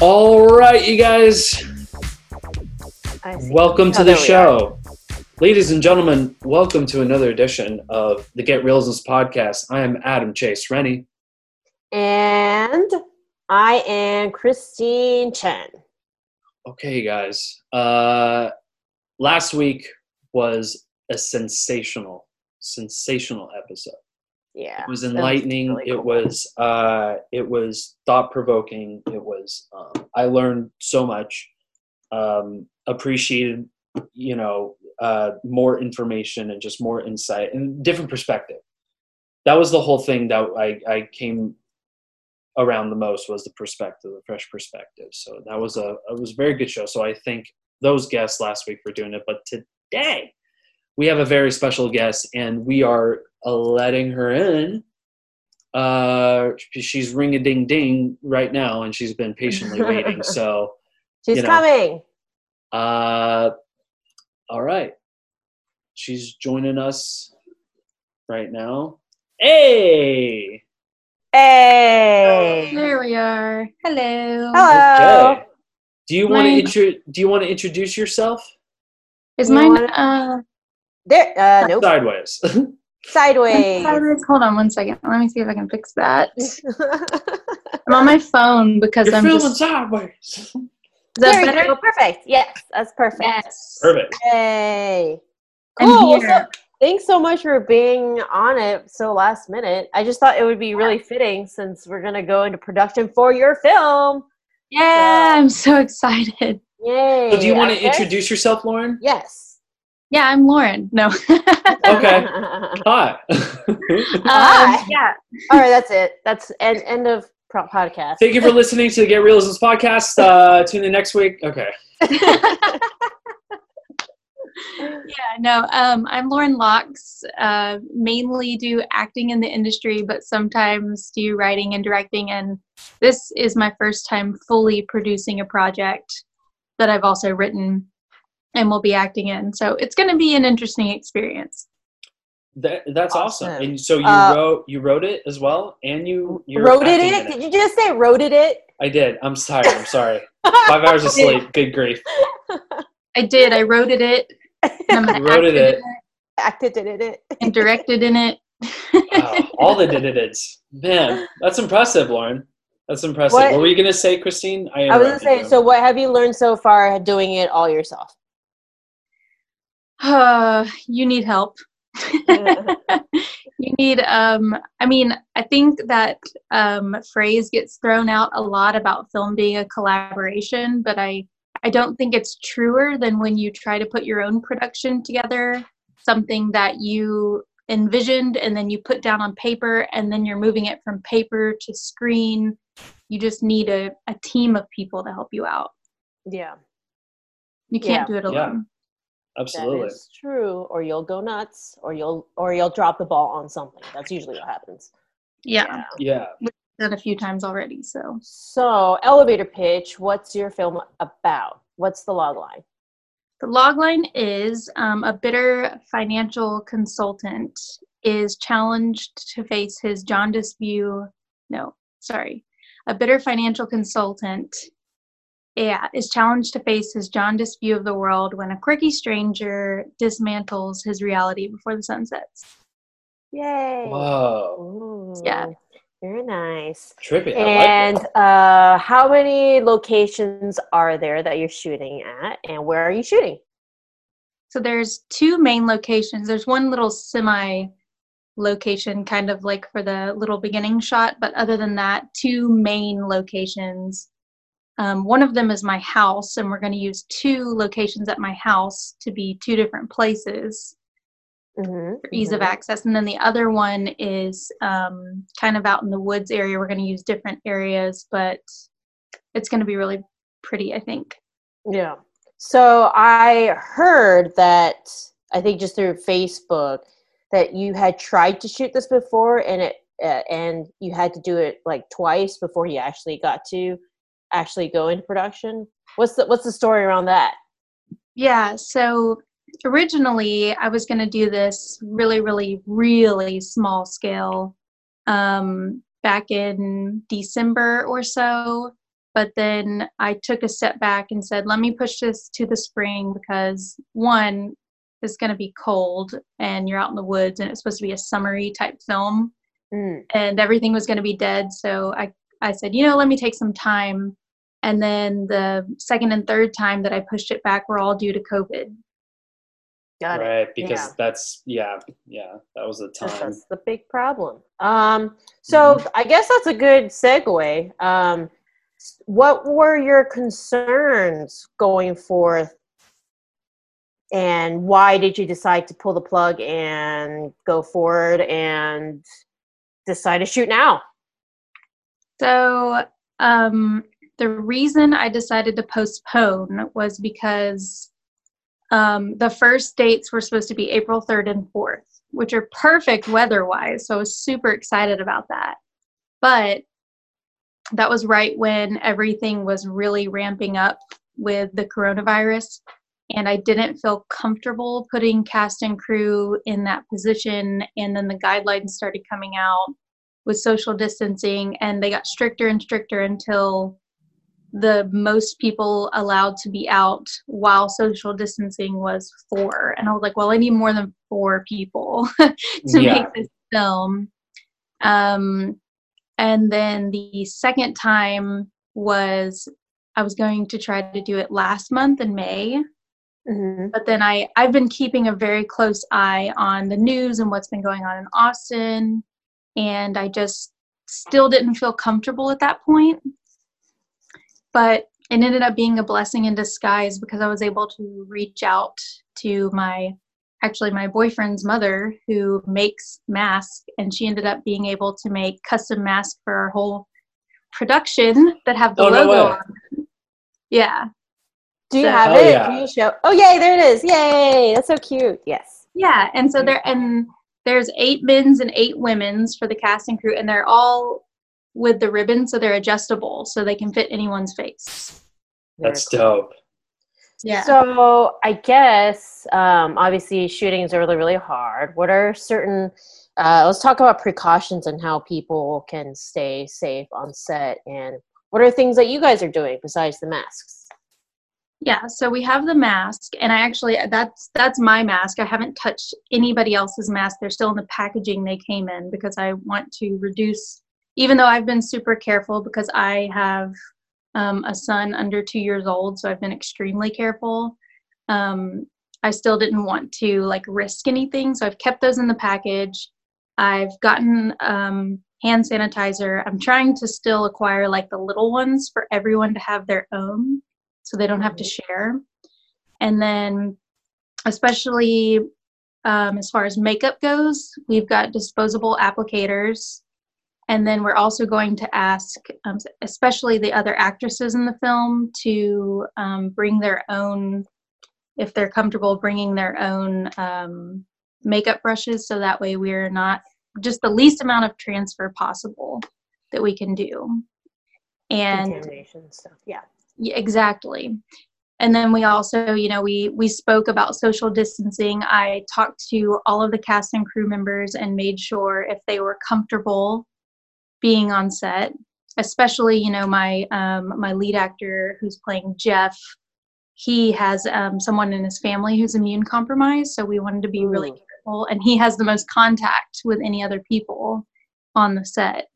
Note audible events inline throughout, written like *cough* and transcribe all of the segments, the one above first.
All right, you guys, welcome to Oh, the show. Ladies and gentlemen, welcome to another edition of the Get Realsness podcast. I am Adam Chase Rennie. And I am Christine Chen. Okay, guys. Uh, last week was a sensational, sensational episode. Yeah. It was enlightening. really It was uh, it was thought provoking. It was um, I learned so much. Um, appreciated, you know, uh, more information and just more insight and different perspective. That was the whole thing that I, I came around the most was the perspective, the fresh perspective. So that was a it was a very good show. So I thank those guests last week for doing it. But today we have a very special guest, and we are uh, letting her in. Uh, she's ring a ding ding right now, and she's been patiently *laughs* waiting. So, She's you know. coming. uh, all right, she's joining us right now. Hey, Hey. There we are. Hello. Hello. okay. Do you want to My- intro? Do you want to introduce yourself? Is You mine wanna- uh There. Uh, nope. Sideways. *laughs* Sideways. sideways? Hold on one second. Let me see if I can fix that. *laughs* I'm on my phone because You're I'm feeling just sideways. there we go. Perfect. Yes, that's perfect. Yes. Perfect. Yay. Cool. here. So, thanks so much for being on it so last minute. I just thought it would be really fitting since we're going to go into production for your film. Yeah, I'm so *laughs* excited. Yay. So, do you want to Okay. introduce yourself, Lauren? Yes. Yeah, I'm Lauren. No. *laughs* Okay. *laughs* Hi. *laughs* Um, Hi. yeah. All right, that's it. That's end, end of pro- podcast. Thank you for listening to the Get Realisms podcast. Uh, tune in next week. Okay. Yeah, no, um, I'm Lauren Locks. Uh, mainly do acting in the industry, but sometimes do writing and directing. And this is my first time fully producing a project that I've also written and will be acting in. So it's going to be an interesting experience. That, that's awesome. Awesome. And so you Uh, wrote you wrote it as well, and you you're Wrote it it? Did you just say wrote it it? I did. I'm sorry. I'm sorry. Five *laughs* hours of sleep. Good grief. I did. I wrote it, it and *laughs* I'm You wrote it, acted it. in Acted it it. and directed in it. Wow, all the did it's Man, that's impressive, Lauren. That's impressive. What- What were you gonna say, Christine? I, I was going to say, you. so what have you learned so far doing it all yourself? Uh, *sighs* you need help. *laughs* you need um i mean i think that um phrase gets thrown out a lot about film being a collaboration but i i don't think it's truer than when you try to put your own production together something that you envisioned and then you put down on paper and then you're moving it from paper to screen you just need a, a team of people to help you out yeah, you can't Yeah. do it Yeah. alone Absolutely. that is true. Or you'll go nuts, or you'll or you'll drop the ball on something. That's usually what happens. yeah, Yeah. We've done a few times already so So, elevator pitch. What's your film about? What's the log line? The logline is um, a bitter financial consultant is challenged to face his jaundiced view. No, sorry. A bitter financial consultant yeah, is challenged to face his jaundiced view of the world when a quirky stranger dismantles his reality before the sun sets. Yay! Whoa. Ooh, Yeah. very nice. Trippy. I like And uh, how many locations are there that you're shooting at, and where are you shooting? So there's two main locations. There's one little semi location kind of like for the little beginning shot, but other than that, two main locations. Um, one of them is my house, and we're going to use two locations at my house to be two different places Mm-hmm. for ease of access. And then the other one is um, kind of out in the woods area. We're going to use different areas, but it's going to be really pretty, I think. Yeah. So I heard that I think just through Facebook that you had tried to shoot this before, and it uh, and you had to do it like twice before you actually got to actually go into production. What's the what's the story around that? Yeah, so originally I was going to do this really, really, really small scale. Um, back in December or so. But then I took a step back and said, let me push this to the spring because one, it's going to be cold and you're out in the woods and it's supposed to be a summery type film Mm. and everything was going to be dead. So I, I said, you know, let me take some time. And then the second and third time that I pushed it back were all due to COVID. Got it. right because Yeah. that's yeah yeah that was the That's- time That's the big problem. Um, so Mm-hmm. I guess that's a good segue. Um, what were your concerns going forth, and why did you decide to pull the plug and go forward and decide to shoot now? So um, the reason I decided to postpone was because um, the first dates were supposed to be April 3rd and 4th, which are perfect weather wise. So I was super excited about that. But that was right when everything was really ramping up with the coronavirus. And I didn't feel comfortable putting cast and crew in that position. And then the guidelines started coming out with social distancing and they got stricter and stricter until the most people allowed to be out while social distancing was four and i was like well i need more than four people *laughs* to Yeah. make this film um, and then the second time was i was going to try to do it last month in may Mm-hmm. but then I I've been keeping a very close eye on the news and what's been going on in Austin, and I just still didn't feel comfortable at that point. But it ended up being a blessing in disguise because I was able to reach out to my actually my boyfriend's mother who makes masks and she ended up being able to make custom masks for our whole production that have the Oh, logo way. on. Yeah. Do you So- have Hell it? yeah. Can you show? Oh, yay! There it is! Yay! That's so cute. Yes. Yeah, and so there and there's eight men's and eight women's for the cast and crew, and they're all with the ribbon, so they're adjustable, so they can fit anyone's face. that's cool. dope Yeah. So I guess um, obviously shooting is really really hard. What are certain? Uh, let's talk about precautions and how people can stay safe on set, and what are things that you guys are doing besides the masks? Yeah, so we have the mask, and I actually that's that's my mask. I haven't touched anybody else's mask. They're still in the packaging they came in because I want to reduce. Even though I've been super careful because I have um, a son under two years old, so I've been extremely careful. Um, I still didn't want to like risk anything, so I've kept those in the package. I've gotten um, hand sanitizer. I'm trying to still acquire like the little ones for everyone to have their own so they don't have to share. And then, especially um, as far as makeup goes, we've got disposable applicators. And then we're also going to ask, um, especially the other actresses in the film, to um, bring their own, if they're comfortable bringing their own um, makeup brushes, so that way we're not just the least amount of transfer possible that we can do. And Contamination stuff. Yeah. yeah, exactly. And then we also, you know, we we spoke about social distancing. I talked to all of the cast and crew members and made sure if they were comfortable being on set, especially, you know, my um, my lead actor who's playing Jeff. He has um, someone in his family who's immune compromised, so we wanted to be really careful. And he has the most contact with any other people on the set.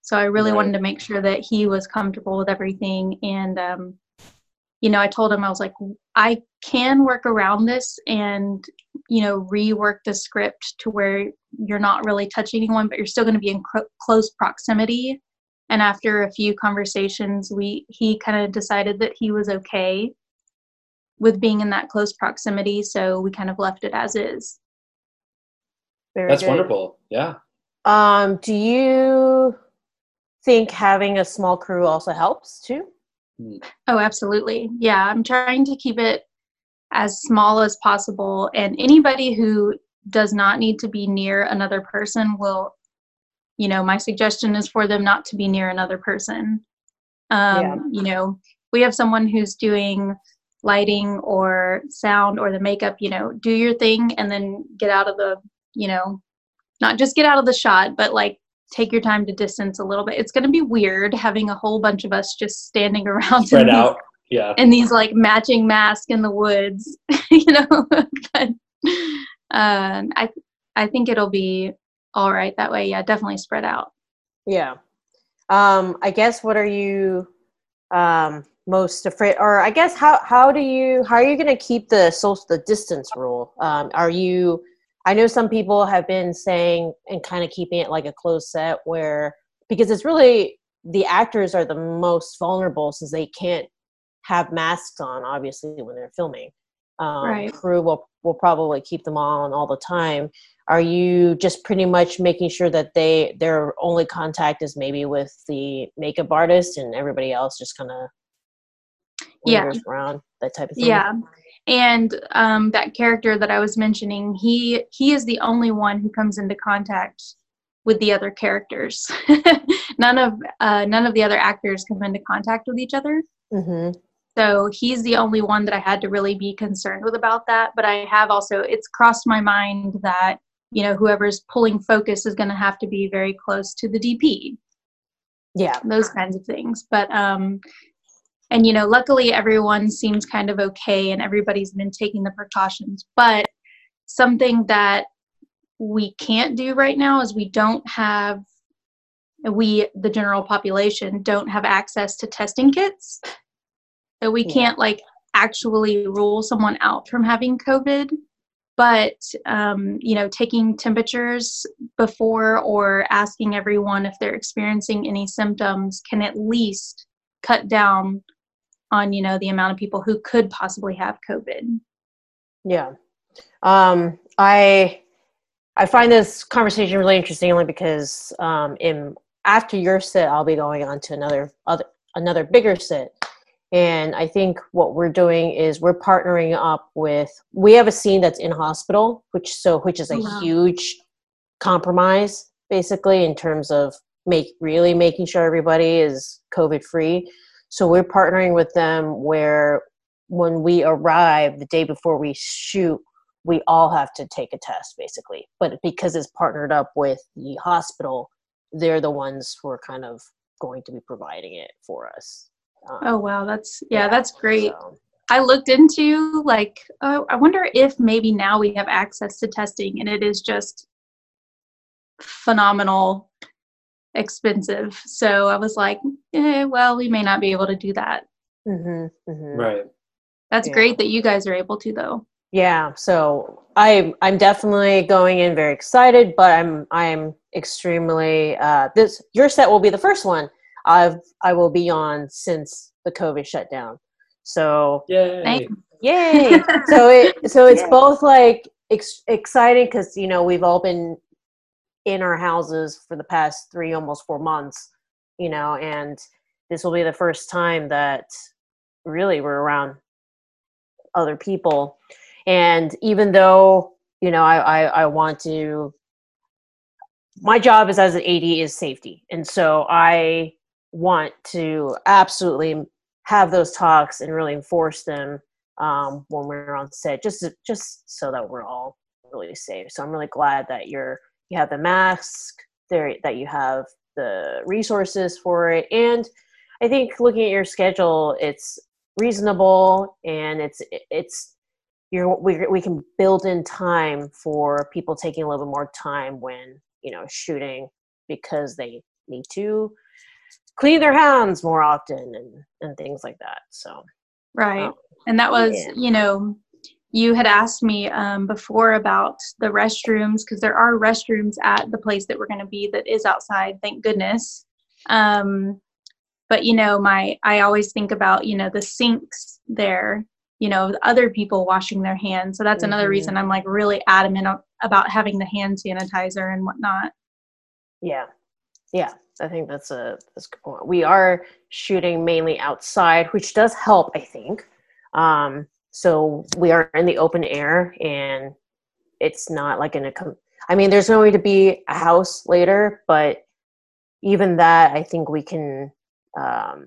So I really Right. wanted to make sure that he was comfortable with everything. And, um, you know, I told him, I was like, I can work around this and, you know, rework the script to where you're not really touching anyone, but you're still going to be in cro- close proximity. And after a few conversations, we he kind of decided that he was okay with being in that close proximity. So we kind of left it as is. Very that's good. wonderful yeah Um, do you think having a small crew also helps too? Oh, absolutely. Yeah, I'm trying to keep it as small as possible. And anybody who does not need to be near another person will, you know, my suggestion is for them not to be near another person. Um, Yeah. You know, we have someone who's doing lighting or sound or the makeup, you know, do your thing and then get out of the, you know, not just get out of the shot, but like take your time to distance a little bit. It's going to be weird having a whole bunch of us just standing *laughs* around spread out. Yeah. And these like matching masks in the woods, *laughs* you know. but uh, I I think it'll be all right that way. Yeah, definitely spread out. Yeah. Um, I guess what are you um, most afraid or I guess how how do you how are you going to keep the social the distance rule? Um, are you I know some people have been saying and kind of keeping it like a closed set where because it's really the actors are the most vulnerable since they can't have masks on obviously when they're filming. Um, Right. Crew will will probably keep them on all the time. Are you just pretty much making sure that they their only contact is maybe with the makeup artist and everybody else just kind of Yeah. around that type of thing? Yeah. And um, that character that I was mentioning, he he is the only one who comes into contact with the other characters. *laughs* none of uh, none of the other actors come into contact with each other. Mm-hmm. So he's the only one that I had to really be concerned with about that. But I have also it's crossed my mind that you know whoever's pulling focus is going to have to be very close to the DP. Yeah. those kinds of things. But um, and you know, luckily everyone seems kind of okay, and everybody's been taking the precautions. But something that we can't do right now is we don't have we the general population don't have access to testing kits so we Yeah. can't like actually rule someone out from having covid but um, you know taking temperatures before or asking everyone if they're experiencing any symptoms can at least cut down on you know the amount of people who could possibly have covid Yeah. Um, I I find this conversation really interesting only because um, in after your sit, I'll be going on to another other another bigger sit, and I think what we're doing is we're partnering up with. We have a scene that's in hospital, which so which is a Wow. huge compromise, basically in terms of make really making sure everybody is COVID free. So we're partnering with them where when we arrive the day before we shoot, we all have to take a test basically. But because it's partnered up with the hospital, they're the ones who are kind of going to be providing it for us. Um, oh wow that's yeah, that's great so, I looked into like oh, I wonder if maybe now we have access to testing and it is just phenomenal expensive. So I was like, eh, well, we may not be able to do that. mhm, mhm. Right. That's Yeah. great that you guys are able to though. Yeah, so I'm I'm definitely going in very excited, but I'm I'm extremely uh this your set will be the first one I've I will be on since the COVID shutdown. So Yay. Yay! *laughs* so it so it's Yeah. both like ex- exciting because you know we've all been in our houses for the past three almost four months, you know, and this will be the first time that really we're around other people. And even though you know I, I i want to my job is as an ad is safety. And so i want to absolutely have those talks and really enforce them um, when we're on set just just so that we're all really safe. So i'm really glad that you're you have the mask there that you have the resources for it and i think looking at your schedule it's reasonable and it's it's you're we, we can build in time for people taking a little bit more time when you know shooting because they need to clean their hands more often and and things like that so Right. um, And that was, yeah. you know, you had asked me um, before about the restrooms because there are restrooms at the place that we're going to be that is outside, thank goodness. Um, but you know, my I always think about you know the sinks there, you know, other people washing their hands. So that's another Mhm. reason I'm like really adamant about having the hand sanitizer and whatnot. yeah yeah i think that's a that's a good point we are shooting mainly outside which does help i think um so we are in the open air and it's not like in a com- i mean there's going to be a house later but even that i think we can um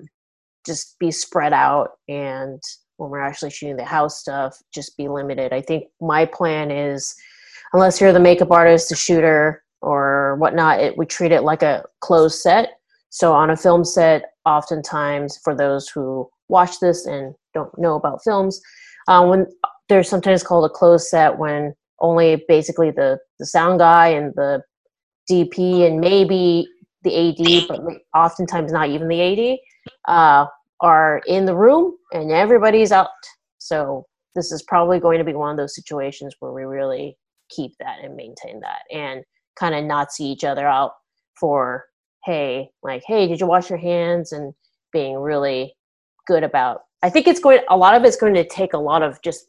just be spread out and when we're actually shooting the house stuff just be limited i think my plan is unless you're the makeup artist the shooter or whatnot, it, we treat it like a closed set. So on a film set, oftentimes for those who watch this and don't know about films, uh, when there's sometimes called a closed set when only basically the the sound guy and the DP and maybe the AD, but oftentimes not even the AD, uh, are in the room and everybody's out. So this is probably going to be one of those situations where we really keep that and maintain that and kind of not see each other out for hey like hey did you wash your hands and being really good about i think it's going a lot of it's going to take a lot of just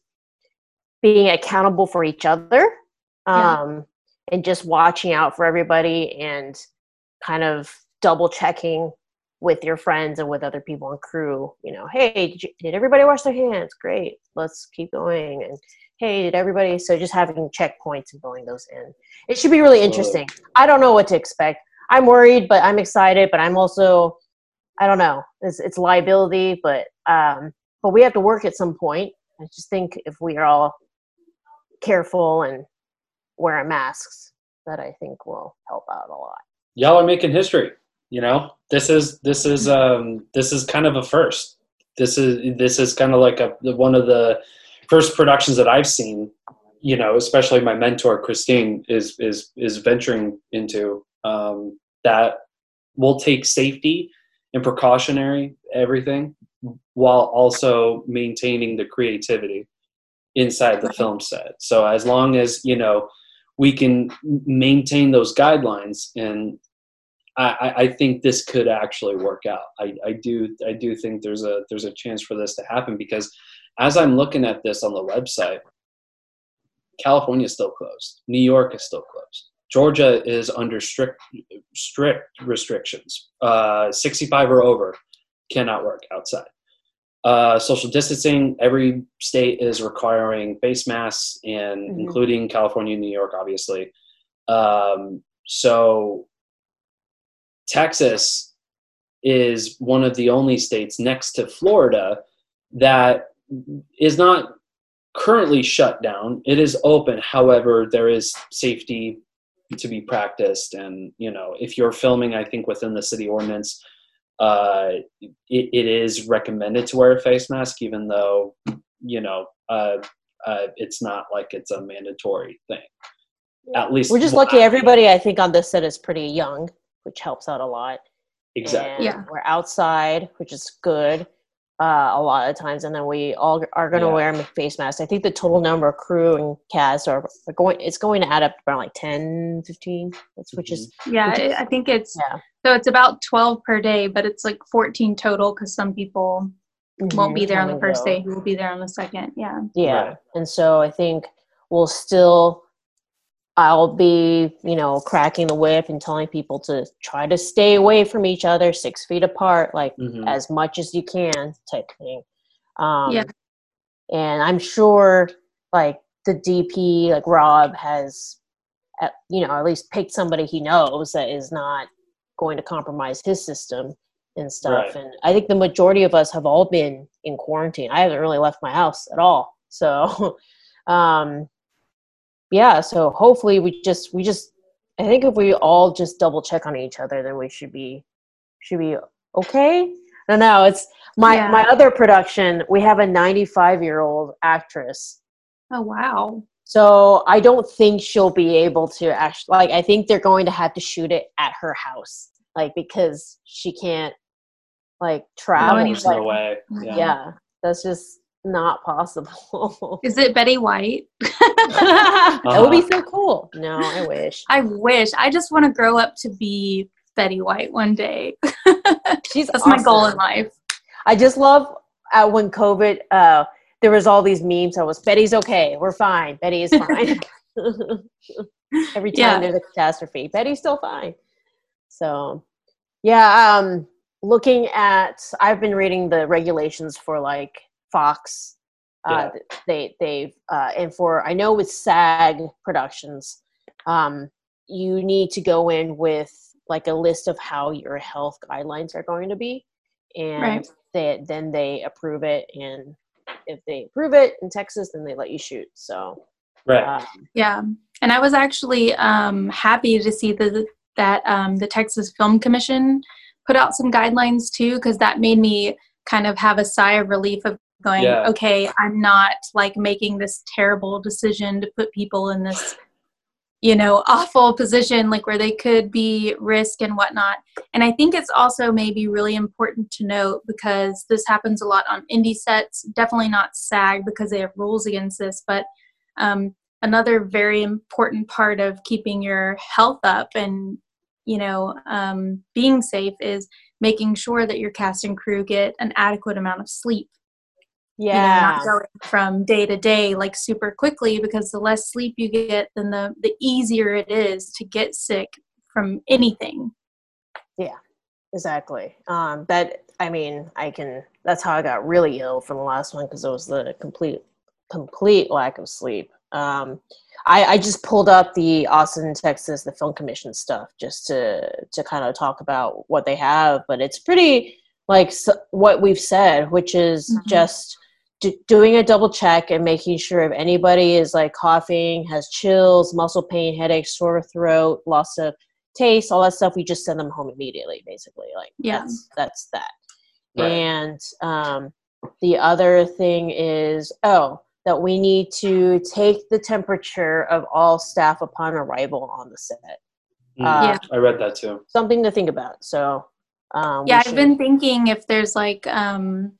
being accountable for each other um, yeah. and just watching out for everybody and kind of double checking with your friends and with other people on crew you know hey did, you, did everybody wash their hands? Great let's keep going. And hey did everybody so just having checkpoints and filling those in. It should be really interesting. I don't know what to expect. I'm worried but i'm excited but i'm also i don't know. It's, it's liability but um but we have to work at some point. I just think if we are all careful and wearing masks that i think will help out a lot. Y'all are making history you know? This is this is um this is kind of a first. This is this is kind of like a one of the first productions that i've seen you know especially my mentor christine is is is venturing into um that will take safety and precautionary everything while also maintaining the creativity inside the film set so as long as you know we can maintain those guidelines and I, I think this could actually work out. I, I do I do think there's a there's a chance for this to happen because as I'm looking at this on the website, California is still closed. New York is still closed. Georgia is under strict strict restrictions. Uh, 65 or over cannot work outside. Uh, social distancing. Every state is requiring face masks, and mm-hmm. including California, New York, obviously. Um, so Texas is one of the only states next to Florida that is not currently shut down. It is open. However, there is safety to be practiced. And, you know, if you're filming, I think within the city ordinance, uh, it, it is recommended to wear a face mask, even though, you know, uh, uh, it's not like it's a mandatory thing. At least we're just lucky. Everybody, I think, on this set is pretty young which helps out a lot. Exactly. And yeah. We're outside, which is good. Uh, a lot of times, and then we all are going to yeah. wear face masks. I think the total number of crew and cast are, are going. It's going to add up around like 10, 15, which is mm-hmm. yeah. Which is, I think it's yeah. So it's about twelve per day, but it's like fourteen total because some people mm-hmm. won't be there on the first day. Who will be there on the second? Yeah. Yeah, right. and so I think we'll still I'll be, you know, cracking the whip and telling people to try to stay away from each other, six feet apart, like mm-hmm. as much as you can, type thing. Um, yeah. And I'm sure, like the DP, like Rob, has, at, you know, at least picked somebody he knows that is not going to compromise his system and stuff. Right. And I think the majority of us have all been in quarantine. I haven't really left my house at all, *laughs* so. um yeah, so hopefully we just we just I think if we all just double check on each other, then we should be should be okay. No, no, it's my yeah. my other production. We have a 95 year old actress. Oh wow! So I don't think she'll be able to actually like. I think they're going to have to shoot it at her house, like because she can't like travel. No, like, no way. Yeah. yeah, that's just not possible. *laughs* Is it Betty White? uh-huh. *laughs* That would be so cool. No, I *laughs* wish. I wish. I just want to grow up to be Betty White one day. She's that's awesome. my goal in life. I just love uh, when COVID. Uh, there was all these memes. I was Betty's okay. We're fine. Betty is fine. *laughs* *laughs* Every time yeah. there's a catastrophe, Betty's still fine. So, yeah. Um, looking at, I've been reading the regulations for like Fox. Uh, yeah. They they've uh, and for I know with SAG Productions, um, you need to go in with like a list of how your health guidelines are going to be, and right. they then they approve it. And if they approve it in Texas, then they let you shoot. So Right. Um, Yeah, and I was actually um, happy to see the, that um, the Texas Film Commission put out some guidelines too, because that made me kind of have a sigh of relief of going, Yeah. okay, I'm not like making this terrible decision to put people in this, you know, awful position like where they could be risk and whatnot. And I think it's also maybe really important to note because this happens a lot on indie sets, definitely not SAG because they have rules against this, but um, another very important part of keeping your health up and you know um, being safe is making sure that your cast and crew get an adequate amount of sleep you know, yeah. not going from day to day like super quickly because the less sleep you get then the the easier it is to get sick from anything yeah Exactly. Um, that I mean, I can. That's how I got really ill from the last one because it was the complete, complete lack of sleep. Um, I, I just pulled up the Austin, Texas, the Film Commission stuff just to to kind of talk about what they have, but it's pretty like s what we've said, which is Mhm. just d- doing a double check and making sure if anybody is like coughing, has chills, muscle pain, headaches, sore throat, loss of taste, all that stuff, we just send them home immediately, basically. Like Yeah. that's that's that. Right. And um, the other thing is, oh, that we need to take the temperature of all staff upon arrival on the set. Mm, Uh, Yeah. I read that too. Something to think about. So, um, we yeah i've should- been thinking if there's like um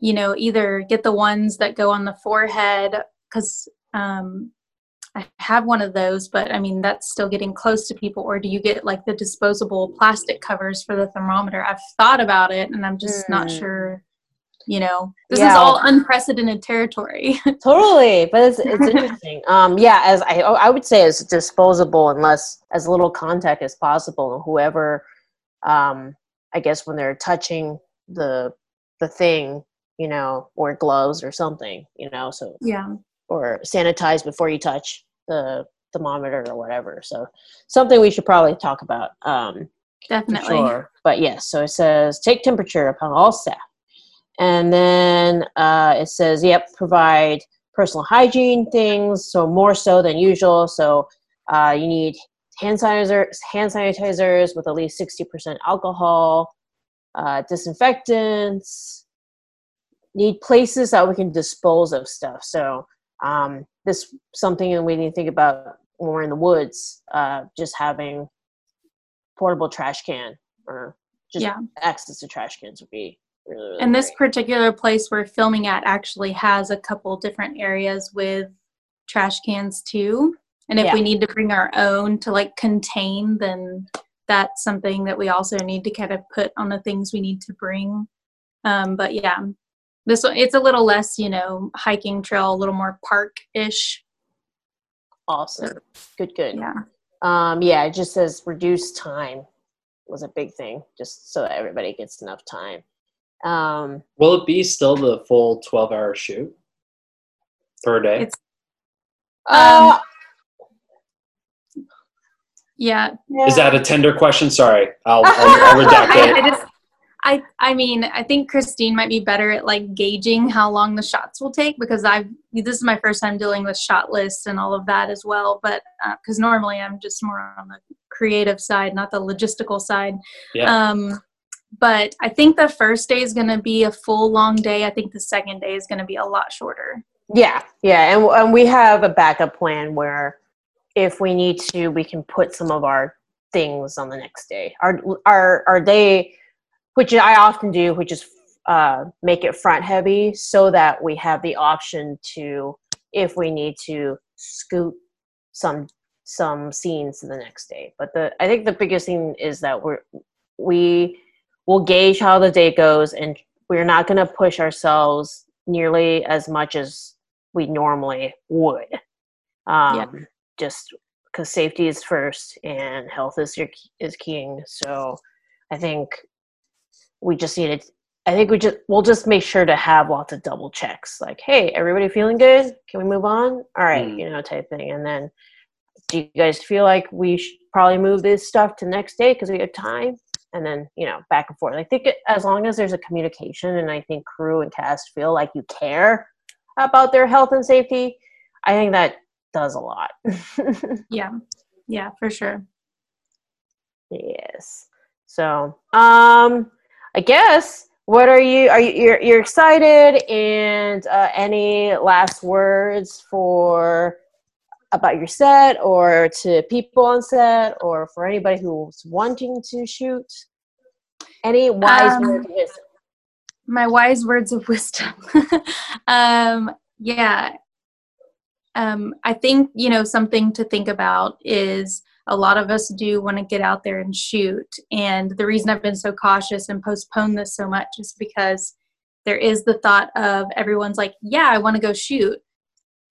you know either get the ones that go on the forehead because um i have one of those but i mean that's still getting close to people or do you get like the disposable plastic covers for the thermometer? I've thought about it and i'm just not Mm. sure you know. This is all unprecedented territory. *laughs* Totally but it's, it's interesting. *laughs* Um yeah as i i would say it's disposable unless as little contact as possible whoever um i guess when they're touching the the thing you know or gloves or something you know so yeah or sanitize before you touch the thermometer or whatever so something we should probably talk about um definitely Sure. But yes, so it says take temperature upon all staff. And then uh, it says, yep, provide personal hygiene things, so more so than usual. So uh, you need hand sanitizers, hand sanitizers with at least 60% alcohol, uh, disinfectants, need places that we can dispose of stuff. So um, this something that we need to think about when we're in the woods, uh, just having portable trash can or just Yeah. access to trash cans would be really, really and this particular place we're filming at actually has a couple different areas with trash cans too and if Yeah. we need to bring our own to like contain then that's something that we also need to kind of put on the things we need to bring um, but yeah this one it's a little less you know hiking trail a little more park-ish awesome. Good, good. yeah Um, yeah, it just says reduce time was a big thing, just so that everybody gets enough time. Um, Will it be still the full 12 hour shoot per day? It's- uh, yeah Is that a tender question? Sorry, I'll, I'll, I'll redact I, *laughs* it. I just I I mean I think Christine might be better at like gauging how long the shots will take because I've this is my first time dealing with shot lists and all of that as well but because normally I'm just more on the creative side not the logistical side Yeah. um but I think the first day is going to be a full long day I think the second day is going to be a lot shorter yeah, yeah, and and we have a backup plan where if we need to, we can put some of our things on the next day. Our our our day, which I often do, which is uh, make it front heavy, so that we have the option to, if we need to, scoot some some scenes to the next day. But the I think the biggest thing is that we're we will gauge how the day goes, and we're not going to push ourselves nearly as much as we normally would. Um, Yeah. Just because safety is first and health is your is king. So I think we just needed. I think we just we'll just make sure to have lots of double checks. Like, hey, everybody feeling good? Can we move on? All right, Mm. you know, type thing. And then, do you guys feel like we should probably move this stuff to next day because we have time? And then you know, back and forth. I think it, as long as there's a communication, and I think crew and cast feel like you care about their health and safety, I think that does a lot. *laughs* yeah. Yeah, for sure. Yes. So, um, I guess what are you? Are you you're, you're excited? And uh, any last words for about your set, or to people on set, or for anybody who's wanting to shoot? Any wise um, words of wisdom? My wise words of wisdom. *laughs* um, yeah. Um, I think you know something to think about is a lot of us do want to get out there and shoot. And the reason I've been so cautious and postponed this so much is because there is the thought of everyone's like, yeah, I want to go shoot.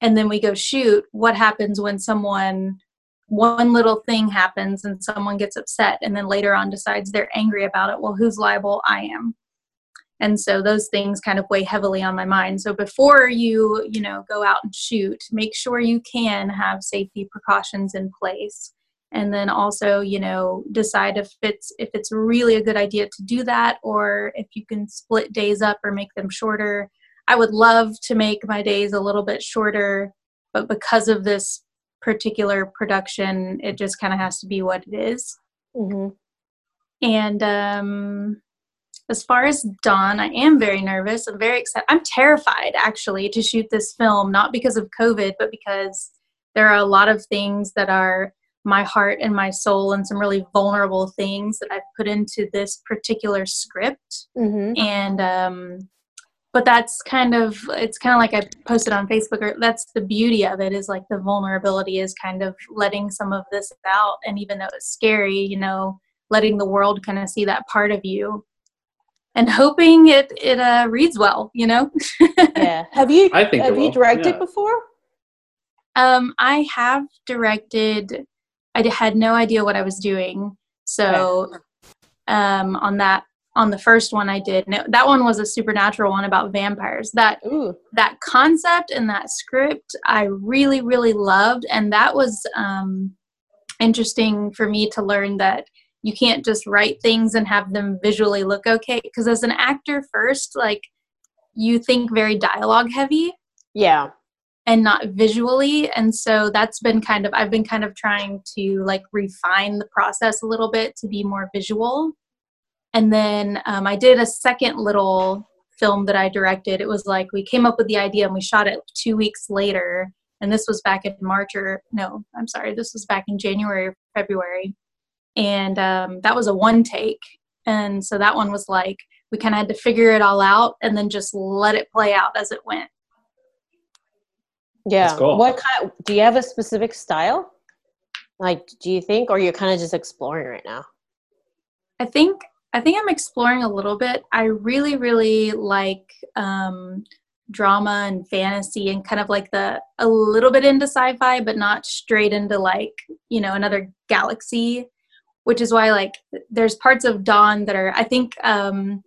And then we go shoot. What happens when someone, one little thing happens and someone gets upset and then later on decides they're angry about it? Well, who's liable? I am. And so those things kind of weigh heavily on my mind. So before you, you know, go out and shoot, make sure you can have safety precautions in place and then also you know decide if it's if it's really a good idea to do that or if you can split days up or make them shorter i would love to make my days a little bit shorter but because of this particular production it just kind of has to be what it is. Mm-hmm. and um as far as Dawn, I am very nervous. I'm very excited. I'm terrified actually to shoot this film, not because of COVID, but because there are a lot of things that are my heart and my soul and some really vulnerable things that I've put into this particular script. Mm-hmm. And um, but that's kind of it's kind of like I posted on Facebook. Or that's the beauty of it is like the vulnerability is kind of letting some of this out. And even though it's scary, you know, letting the world kind of see that part of you. And hoping it it uh, reads well, you know. *laughs* yeah. Have you I think have you directed yeah. before? Um, I have directed I had no idea what I was doing. So um, on that on the first one I did, it, that one was a supernatural one about vampires. That Ooh. that concept and that script I really really loved, and that was um, interesting for me to learn that you can't just write things and have them visually look okay. Because as an actor, first like you think very dialogue heavy. Yeah and not visually. And so that's been kind of i've been kind of trying to like refine the process a little bit to be more visual. And then um, i did a second little film that i directed. It was like we came up with the idea and we shot it two weeks later. And this was back in march or no i'm sorry this was back in january or february. And um, that was a one take. And so that one was like we kind of had to figure it all out and then just let it play out as it went yeah. Cool. What kind? Do you have a specific style? Like, do you think, or you're kind of just exploring right now? I think I think I'm exploring a little bit. I really, really like um, drama and fantasy, and kind of like the a little bit into sci-fi, but not straight into like you know another galaxy. Which is why like there's parts of Dawn that are I think um,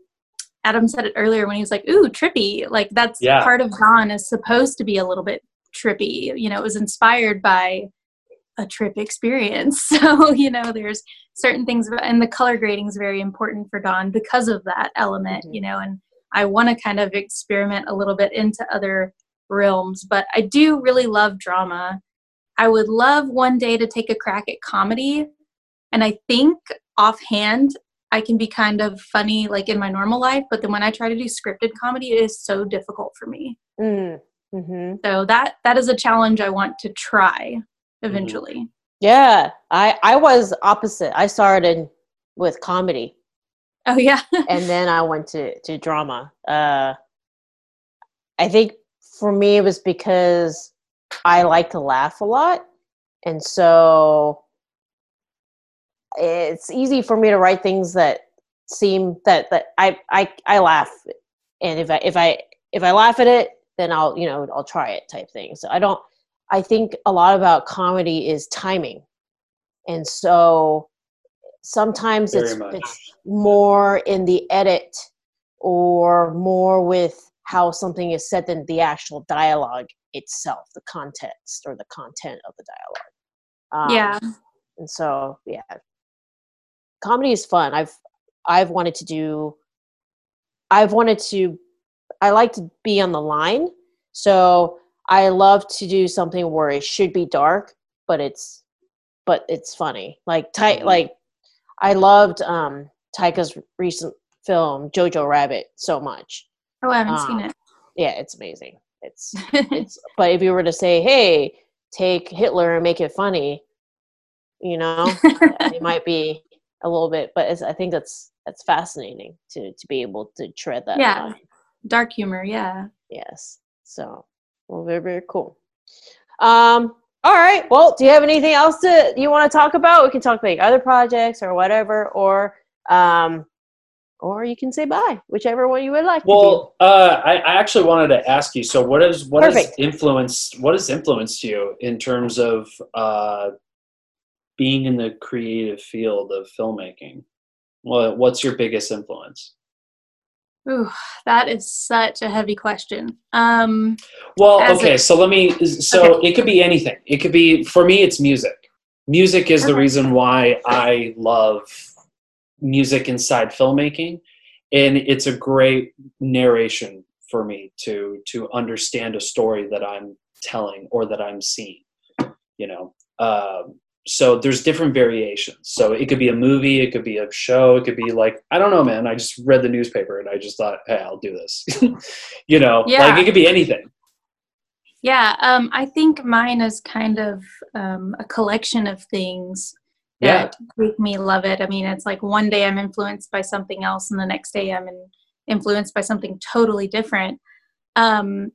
Adam said it earlier when he was like, "Ooh, trippy!" Like that's yeah. part of Dawn is supposed to be a little bit trippy. You know, it was inspired by a trip experience. *laughs* So, you know, there's certain things, and the color grading is very important for Dawn because of that element, mm-hmm. you know, and I want to kind of experiment a little bit into other realms, but I do really love drama. I would love one day to take a crack at comedy. And I think offhand, I can be kind of funny like in my normal life, but then when I try to do scripted comedy, it is so difficult for me. Mm. Mm-hmm. So that that is a challenge I want to try eventually. Mm-hmm. Yeah, I I was opposite. I started with comedy. Oh yeah, *laughs* and then I went to to drama. Uh, I think for me it was because I like to laugh a lot, and so it's easy for me to write things that seem that that I I I laugh, and if I if I if I laugh at it, then I'll, you know, I'll try it type thing. So I don't, I think a lot about comedy is timing. And so sometimes it's, it's more in the edit or more with how something is said than the actual dialogue itself, the context or the content of the dialogue. Um, yeah. And so, yeah, comedy is fun. I've, I've wanted to do, I've wanted to I like to be on the line. So I love to do something where it should be dark, but it's but it's funny. Like Ty, Mhm. like I loved um Taika's recent film Jojo Rabbit so much. Oh, I haven't seen Um, it. Yeah, it's amazing. It's *laughs* it's but if you were to say, "Hey, take Hitler and make it funny," you know, it *laughs* might be a little bit. But it's, I think that's that's fascinating to to be able to tread that Yeah. line. Dark humor, yeah. Yes. So, well, very very cool. Um. All right. Well, do you have anything else to you want to talk about? We can talk about other projects or whatever, or um, or you can say bye, whichever one you would like. to do. Well, uh, I, I actually wanted to ask you. So, what is what has influenced what has influenced you in terms of uh, being in the creative field of filmmaking? Well, what's your biggest influence? Ooh, that is such a heavy question. Um, Well, okay, a- so let me. So it could be anything. It could be for me. It's music. Music is the reason why I love music inside filmmaking, and it's a great narration for me to to understand a story that I'm telling or that I'm seeing. You know, um, so there's different variations. So it could be a movie, it could be a show, it could be like I don't know, man. I just read the newspaper and I just thought, hey, I'll do this. *laughs* you know, like it could be anything. yeah, um, I think mine is kind of um, a collection of things Yeah. that make me love it. I mean, it's like one day I'm influenced by something else, and the next day I'm in, influenced by something totally different. Um,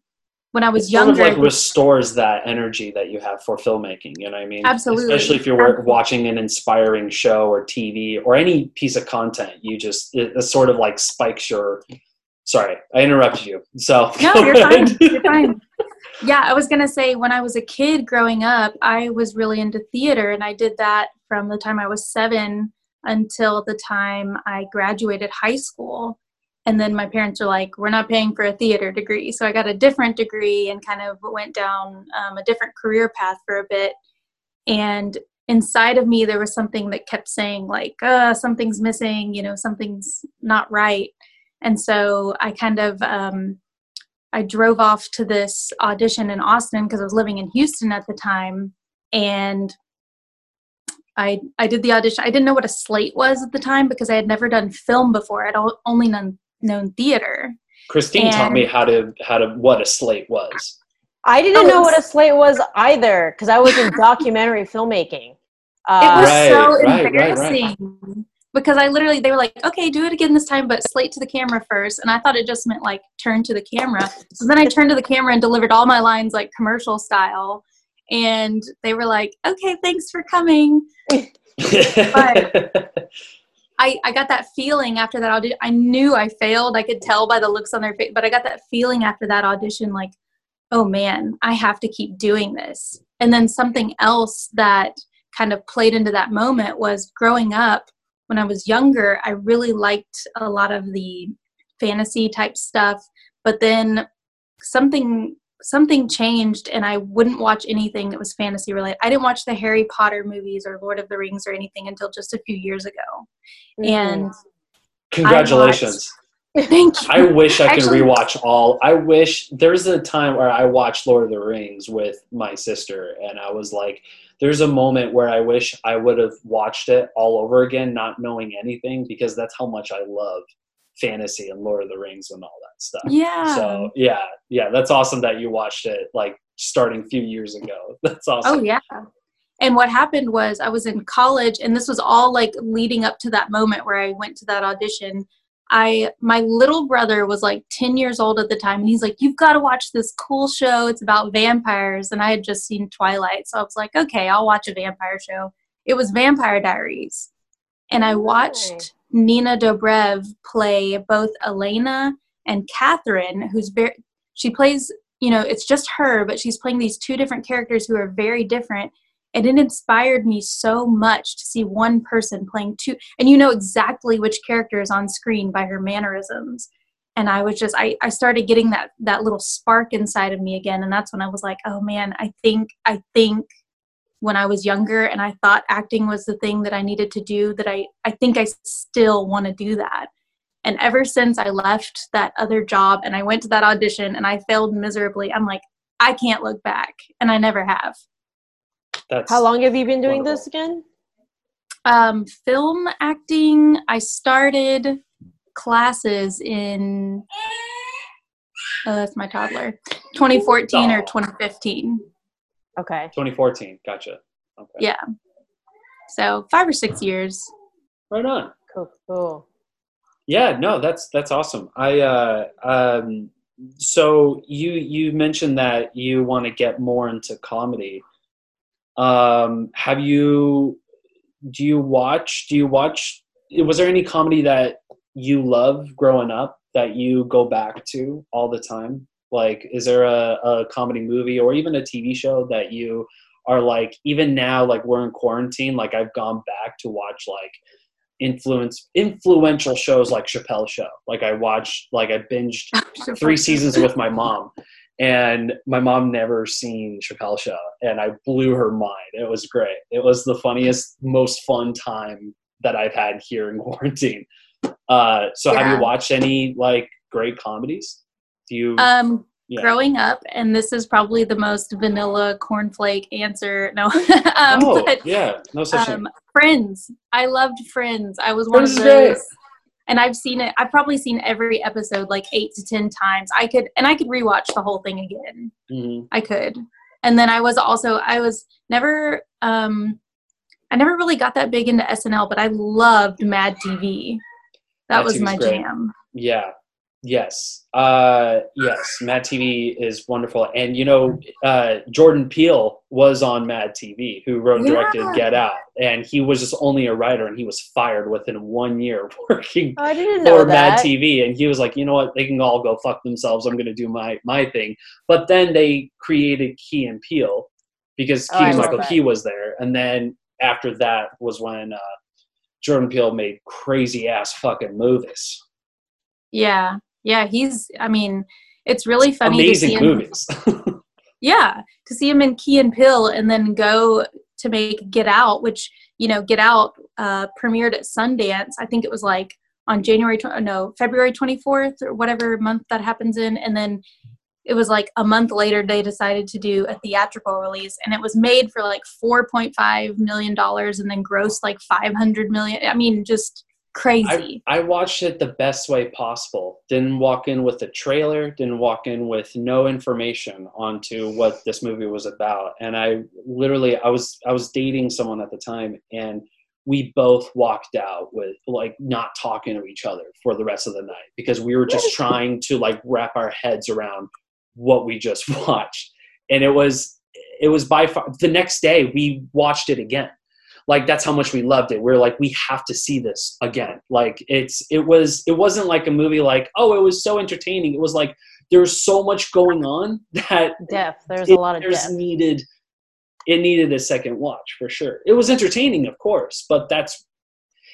when I was It sort of like restores that energy that you have for filmmaking. You know what I mean? Absolutely. Especially if you're Absolutely. watching an inspiring show or TV or any piece of content, you just it, it sort of like spikes your. Sorry, I interrupted you. So No, you're *laughs* fine. You're fine. Yeah, I was gonna say when I was a kid growing up, I was really into theater, and I did that from the time I was seven until the time I graduated high school. And then my parents were like, "We're not paying for a theater degree," so I got a different degree and kind of went down um, a different career path for a bit. And inside of me, there was something that kept saying like, uh, "Something's missing," you know, something's not right. And so I kind of um, I drove off to this audition in Austin because I was living in Houston at the time, and I I did the audition. I didn't know what a slate was at the time because I had never done film before. I'd only known known theater. Christine taught me how to how to what a slate was. I didn't Oh, know what a slate was either because I was in documentary filmmaking. It Uh, was Right, so right, right, right. embarrassing because I literally they were like, "Okay, do it again this time, but slate to the camera first. And I thought it just meant like turn to the camera. So then I turned to the camera and delivered all my lines like commercial style. And they were like, "Okay, thanks for coming." *laughs* I, I got that feeling after that audition. I knew I failed. I could tell by the looks on their face, but I got that feeling after that audition like, oh man, I have to keep doing this. And then something else that kind of played into that moment was growing up when I was younger, I really liked a lot of the fantasy type stuff, but then something something changed and I wouldn't watch anything that was fantasy related. I didn't watch the Harry Potter movies or Lord of the Rings or anything until just a few years ago. mhm. And Congratulations. thank you. I wish I could Actually- rewatch all. I wish there's a time where I watched Lord of the Rings with my sister, and I was like, there's a moment where I wish I would have watched it all over again, not knowing anything, because that's how much I love fantasy and Lord of the Rings and all that stuff. yeah. So yeah, yeah, that's awesome that you watched it like starting a few years ago. *laughs* That's awesome. Oh yeah. And what happened was I was in college and this was all like leading up to that moment where I went to that audition. I my little brother was like 10 years old at the time and he's like you've got to watch this cool show. It's about vampires and I had just seen Twilight. So I was like, "Okay, I'll watch a vampire show." It was Vampire Diaries. And I watched Nina Dobrev play both Elena and Catherine, who's very she plays you know it's just her but she's playing these two different characters who are very different. And it inspired me so much to see one person playing two and you know exactly which character is on screen by her mannerisms. And i was just i, I started getting that that little spark inside of me again and that's when i was like oh man i think i think when i was younger and i thought acting was the thing that i needed to do that i i think i still want to do that and ever since I left that other job and I went to that audition and I failed miserably, I'm like, I can't look back, and I never have. That's How long have you been doing Wonderful. this again? Um, film acting, I started classes in. Oh, that's my toddler. 2014 or 2015. Okay. 2014. Gotcha. Okay. Yeah. So five or six years. Right on. Cool. Cool. Yeah, no, that's that's awesome. I uh um so you you mentioned that you want to get more into comedy. Um have you do you watch do you watch was there any comedy that you love growing up that you go back to all the time? Like is there a, a comedy movie or even a TV show that you are like even now like we're in quarantine like I've gone back to watch like influence influential shows like Chappelle Show. Like I watched, like I binged *laughs* three seasons with my mom, and my mom never seen Chappelle Show, and I blew her mind. It was great. It was the funniest, most fun time that I've had here in *laughs* quarantine. Uh, so have you watched any like great comedies? Do you? Um, yeah. growing up, and this is probably the most vanilla cornflake answer. *laughs* No, um, oh, but yeah, no such um, thing. Friends. I loved Friends. I was one Friends of is those. And I've seen it. I've probably seen every episode like eight to ten times. I could, and I could rewatch the whole thing again. Mhm. I could. And then I was also I was never um I never really got that big into SNL, but I loved Mad TV. That Mad was my great. jam. Yeah. Yes. Uh, yes. Mad TV is wonderful. And, you know, uh, Jordan Peele was on Mad TV, who wrote and directed Yeah. Get Out. And he was just only a writer, and he was fired within one year *laughs* working Oh, I didn't know for Mad. TV. And he was like, you know what? They can all go fuck themselves. I'm going to do my, my thing. But then they created Key and Peele because Oh, I Keegan Michael. Key was there. And then after that was when uh, Jordan Peele made crazy ass fucking movies. Yeah. Yeah, he's I mean, it's really funny to Amazing see him movies. *laughs* Yeah, to see him in Key and Peele and then go to make Get Out, which you know Get Out uh, premiered at Sundance. I think it was like on January tw- no February twenty fourth or whatever month that happens in, and then it was like a month later they decided to do a theatrical release, and it was made for like four point five million dollars, and then grossed like five hundred million. I mean, just crazy. I watched it the best way possible. Didn't walk in with a trailer, didn't walk in with no information onto what this movie was about. And I literally I was I was dating someone at the time and we both walked out with like not talking to each other for the rest of the night because we were just trying to like wrap our heads around what we just *laughs* watched. And it was it was by far the next day we watched it again like that's how much we loved it we're like we have to see this again like it's it was it wasn't like a movie like oh it was so entertaining it was like there's so much going on *laughs* that Depth. There's it, a lot of there's depth. needed it needed a second watch for sure it was entertaining of course but that's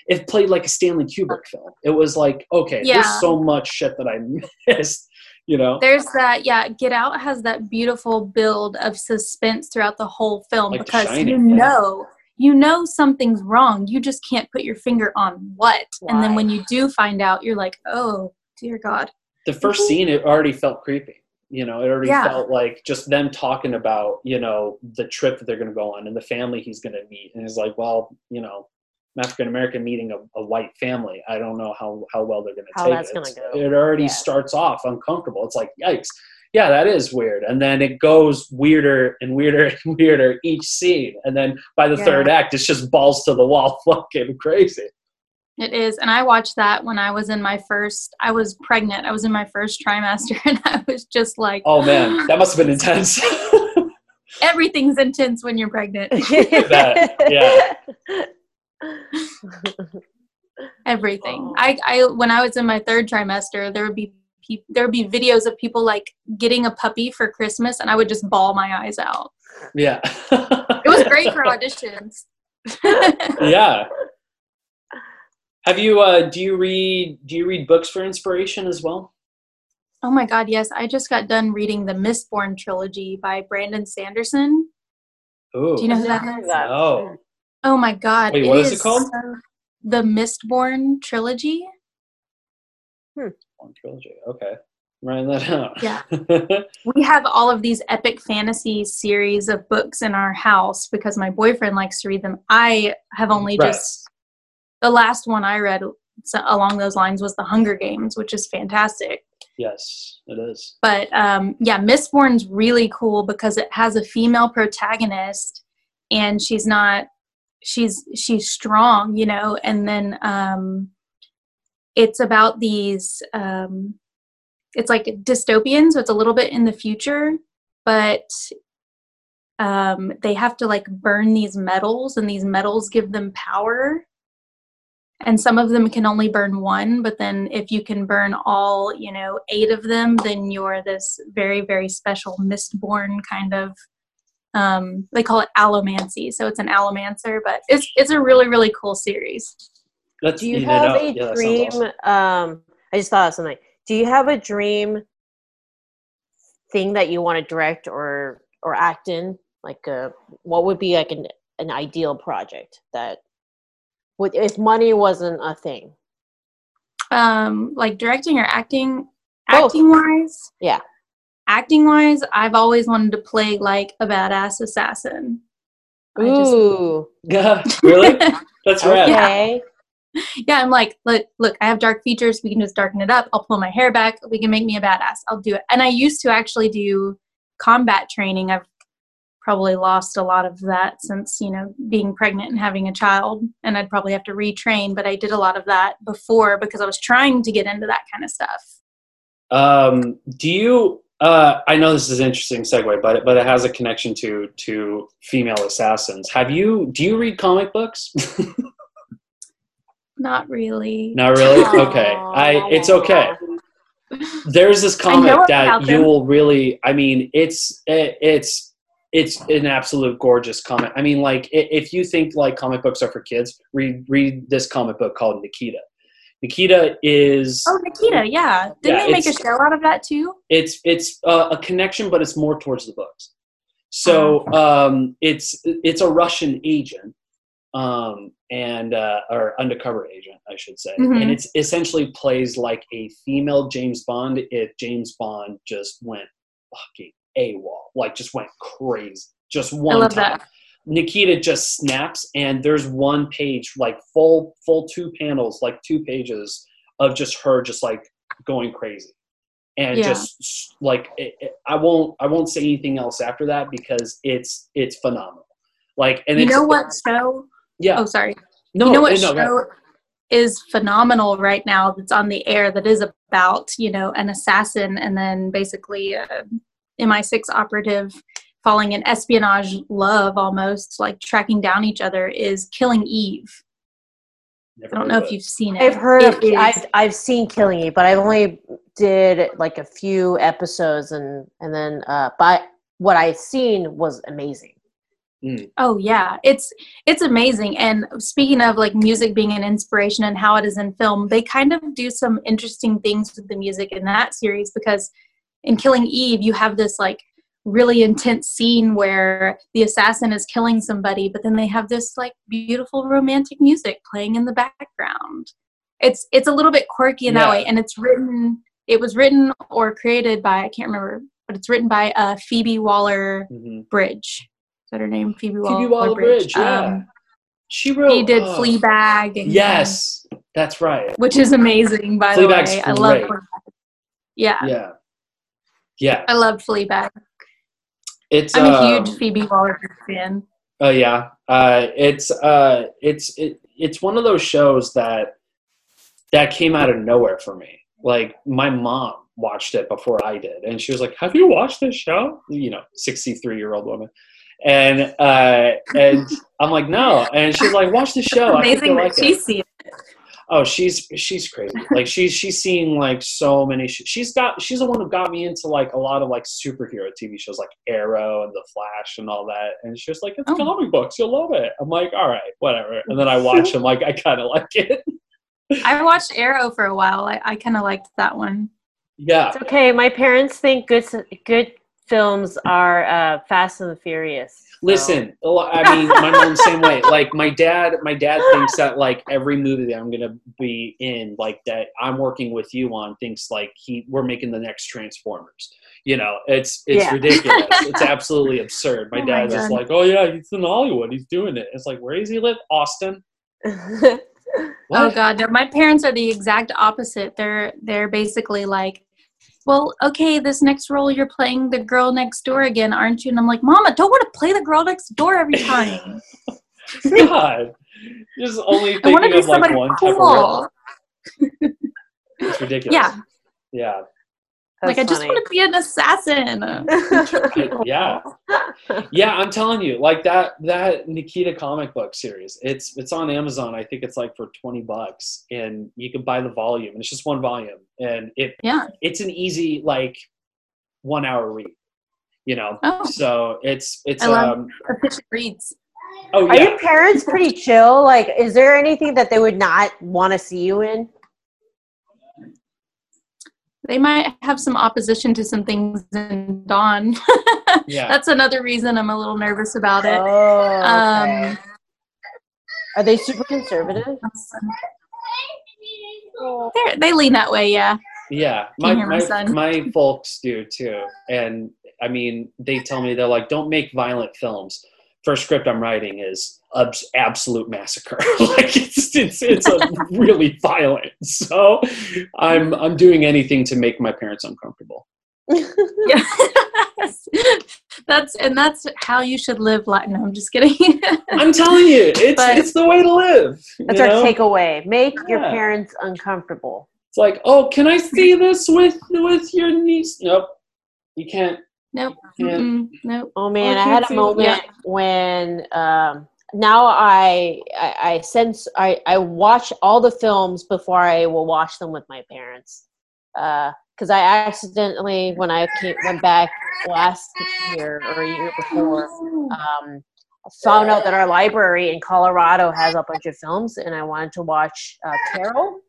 it played like a stanley kubrick film it was like okay Yeah. there's so much shit that i *laughs* missed you know There's that, yeah. Get Out has that beautiful build of suspense throughout the whole film Like because Shining, you yeah. Know, you know something's wrong. You just can't put your finger on what. And then when you do find out, you're like, oh dear God. the first mhm. scene it already felt creepy you know it already Yeah. felt like just them talking about you know the trip that they're going to go on and the family he's going to meet and it's like well you know african american meeting a, a white family i don't know how how well they're going to How take that's it gonna go. it already Yeah. starts off uncomfortable it's like yikes yeah that is weird and then it goes weirder and weirder and *laughs* weirder each scene and then by the Yeah. third act it's just balls to the wall *laughs* fucking crazy It is. And I watched that when I was in my first, I was pregnant. I was in my first trimester *laughs* and I was just like, oh man that must have been *gasps* intense everything's intense when you're pregnant. That, yeah. everything. I, I when I was in my third trimester, there would be peop there would be videos of people like getting a puppy for Christmas, and I would just bawl my eyes out. Yeah. It was great for auditions. *laughs* yeah. Have you uh do you read do you read books for inspiration as well? oh my god, yes! I just got done reading the Mistborn trilogy by Brandon Sanderson. Ooh. Do you know who I've that never heard is? of that. Oh. Oh my god! Wait, what is it called? so- the Mistborn trilogy. One trilogy. Okay. Writing that out. Yeah. *laughs* we have all of these epic fantasy series of books in our house because my boyfriend likes to read them. I have only Right. just the last one I read along those lines was The Hunger Games, which is fantastic. yes, it is. But um, yeah, Mistborn's really cool because it has a female protagonist, and she's not she's she's strong, you know. And then um, it's about these. Um, it's like dystopian, so it's a little bit in the future, but um, they have to like burn these metals, and these metals give them power. And some of them can only burn one, but then if you can burn all, you know, eight of them, then you're this very, very special mistborn kind of. Um, they call it allomancy, so it's an allomancer, but it's it's a really, really cool series. Let's Do you eat it have a Yeah, dream? awesome. Um, I just thought of something. Do you have a dream thing that you want to direct or or act in? Like, uh, what would be like an an ideal project that would if money wasn't a thing? um like directing or acting Both. acting wise Yeah. acting wise i've always wanted to play like a badass assassin I just, Ooh, *laughs* really? That's *laughs* rad. okay. yeah *laughs* i'm like look look i have dark features we can just darken it up i'll pull my hair back we can make me a badass i'll do it and i used to actually do combat training i've probably lost a lot of that since you know being pregnant and having a child and i'd probably have to retrain but i did a lot of that before because i was trying to get into that kind of stuff Um, do you? Uh, I know this is an interesting segue, but but it has a connection to to female assassins. Have you? Do you read comic books? *laughs* not really Not really. *laughs* Okay, I. It's okay. There's this comic that you will really. I mean, it's it, it's it's an absolute gorgeous comic. I mean, like if you think like comic books are for kids, read read this comic book called Nikita. Nikita is Oh, Nikita, yeah. Didn't Yeah, they make a show out of that too? it's it's uh, a connection, but it's more towards the books. So um, it's it's a Russian agent, um, and uh, or undercover agent, I should say, Mhm. and it's essentially plays like a female James Bond if James Bond just went fucking AWOL, like just went crazy, just one I love time. that. Nikita just snaps, and there's one page, like full full two panels, like two pages of just her just like going crazy, and Yeah. just like it, it- I won't I won't say anything else after that because it's it's phenomenal. Like, and you know what show? Yeah, Oh, sorry. no, you know what no, go ahead. show is phenomenal right now that's on the air that is about, you know, an assassin and then basically a MI6 operative falling in espionage love almost, like tracking down each other is Killing Eve. Never I don't know if it. you've seen it. I've heard of. It is- I've I've seen Killing Eve, but I've only did like a few episodes, and and then uh, but what I've seen was amazing. Oh yeah, it's it's amazing. And speaking of like music being an inspiration and how it is in film, they kind of do some interesting things with the music in that series because in Killing Eve, you have this like really intense scene where the assassin is killing somebody, but then they have this like beautiful romantic music playing in the background. It's it's a little bit quirky in that way, and it's written. It was written or created by I can't remember, but it's written by uh, Phoebe Waller Mhm. Bridge. That her name? Phoebe Waller, Phoebe Waller-Bridge, yeah. Um, She wrote. he did oh, Fleabag. And, Yes, that's right. which is amazing, by the Fleabag's way. I love. Fleabag. Yeah, Yeah, yeah. I love Fleabag. It's. I'm a um, huge Phoebe Waller Bridge fan. Oh yeah, uh, it's uh, it's it, it's one of those shows that that came out of nowhere for me. Like my mom watched it before I did, and she was like, "Have you watched this show?" You know, sixty-three-year-old woman, and uh, and I'm like, "No," and she's like, "Watch the show. I Amazing you'll that like it." she's seen it. Oh, she's she's crazy. Like she's she's seeing like so many. Sh- she's got she's the one who got me into like a lot of like superhero TV shows like Arrow and The Flash and all that. And she's like, it's Oh. comic books. You'll love it. I'm like, all right, whatever. And then I *laughs* watch them. Like I kind of like it. I watched Arrow for a while. I, I kind of liked that one. yeah. It's okay. My parents think good good films are uh, Fast and the Furious. so- Listen, I mean, my mom's same way. Like my dad, my dad thinks that like every movie that I'm gonna be in, like that I'm working with you on, thinks like he we're making the next Transformers. You know, it's it's Yeah. ridiculous. it's *laughs* absolutely absurd. My Oh my dad's just like, oh yeah, he's in Hollywood. He's doing it. It's like, where does he live? Austin. *laughs* Oh god, no, my parents are the exact opposite. They're they're basically like, "Well, okay, this next role you're playing the girl next door again, aren't you?" And I'm like, Mama, don't want to play the girl next door every time. *laughs* God, just only I want to be of like one type of role. cool." *laughs* It's ridiculous. Yeah, yeah, like I just That's want to be an assassin. *laughs* yeah. yeah i'm telling you like that that nikita comic book series it's it's on amazon i think it's like for 20 bucks and you can buy the volume and it's just one volume and it Yeah. it's an easy like one hour read you know Oh. so it's it's I love- um Efficient reads. oh yeah. Are your parents pretty chill? Like, is there anything that they would not want to see you in? They might have some opposition to some things in Dawn. *laughs* yeah That's another reason I'm a little nervous about it. Oh, okay. Um, are they super conservative? They're, lean that way, yeah. Yeah, my my my, my folks do too, and I mean, they tell me they're like, "Don't make violent films." First script I'm writing is abs- absolute massacre. *laughs* like it's it's it's a really violent. So I'm I'm doing anything to make my parents uncomfortable. Yeah. *laughs* that's and that's how you should live life. No, I'm just kidding. *laughs* I'm telling you, it's But- it's the way to live. That's you our know? takeaway. Make your parents uncomfortable. It's like, oh, can I see this with with your niece? Nope, you can't. nope. Yeah. Mm-mm, nope. Oh man, I I, had a see- moment when um, now I, I I sense I I watch all the films before I will watch them with my parents because I accidentally when I came, went back last year or a year before um, found out that our library in Colorado has a bunch of films and I wanted to watch uh, Carol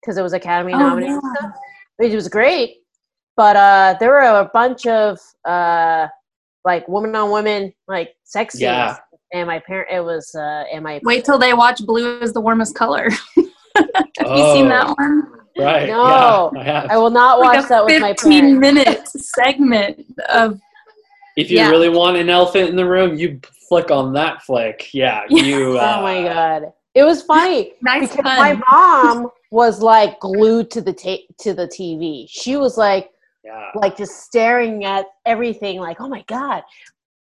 because it was Academy Oh, nominated and yeah. stuff. It was great, but uh, there were a bunch of uh, like woman on woman like sex scenes. Yeah. And my parent, it was, uh, and my Wait till they watch Blue is the warmest color. *laughs* Have you Oh, seen that one? Right. No, yeah, I have. I will not Like watch a that with my 15 parents. minute segment of If you Yeah. really want an elephant in the room, you flick on that flick. Yeah, *laughs* Yeah. you. Uh, Oh my god, it was funny *laughs* nice because fun. my mom was like glued to the ta- to the TV. She was like Yeah. like just staring at everything, like oh my god.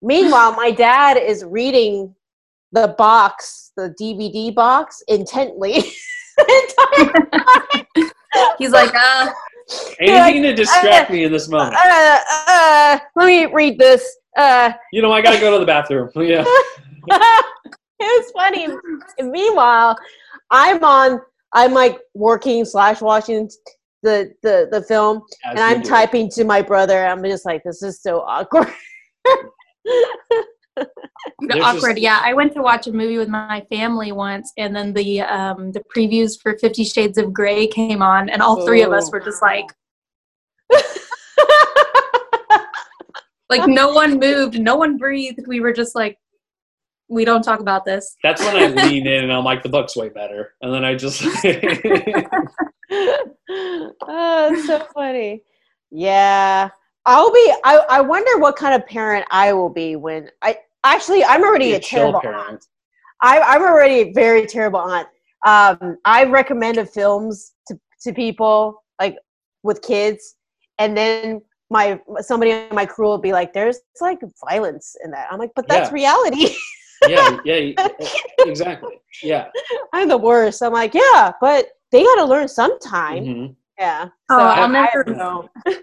Meanwhile, my dad is reading the box, the DVD box, intently. *laughs* He's like, uh, Anything to distract me in this moment. uh, uh, let me read this. Uh, You know, I gotta go to the bathroom. *laughs* Yeah. *laughs* it was funny. Meanwhile, I'm on. I'm like working slash watching the the the film, As and I'm do. typing to my brother. I'm just like, this is so awkward. Awkward. just- yeah, I went to watch a movie with my family once, and then the um, the previews for Fifty Shades of Grey came on, and all three of us were just like, *laughs* like no one moved, no one breathed. We were just like, we don't talk about this. That's when I lean in and I'm like, the book's way better. And then I just. *laughs* *laughs* oh, it's so funny. Yeah. I'll be I, I wonder what kind of parent I will be when I actually I'm already a a terrible parent. aunt. I, I'm already a very terrible aunt. Um, I recommended films to, to people like with kids, and then my somebody in my crew will be like, "There's like violence in that." I'm like, "But that's Yeah. reality." yeah, yeah, *laughs* exactly. Yeah. I'm the worst. I'm like, "Yeah, but they got to learn sometime." Mhm. Yeah. Oh, I- I'll I never- don't know. *laughs*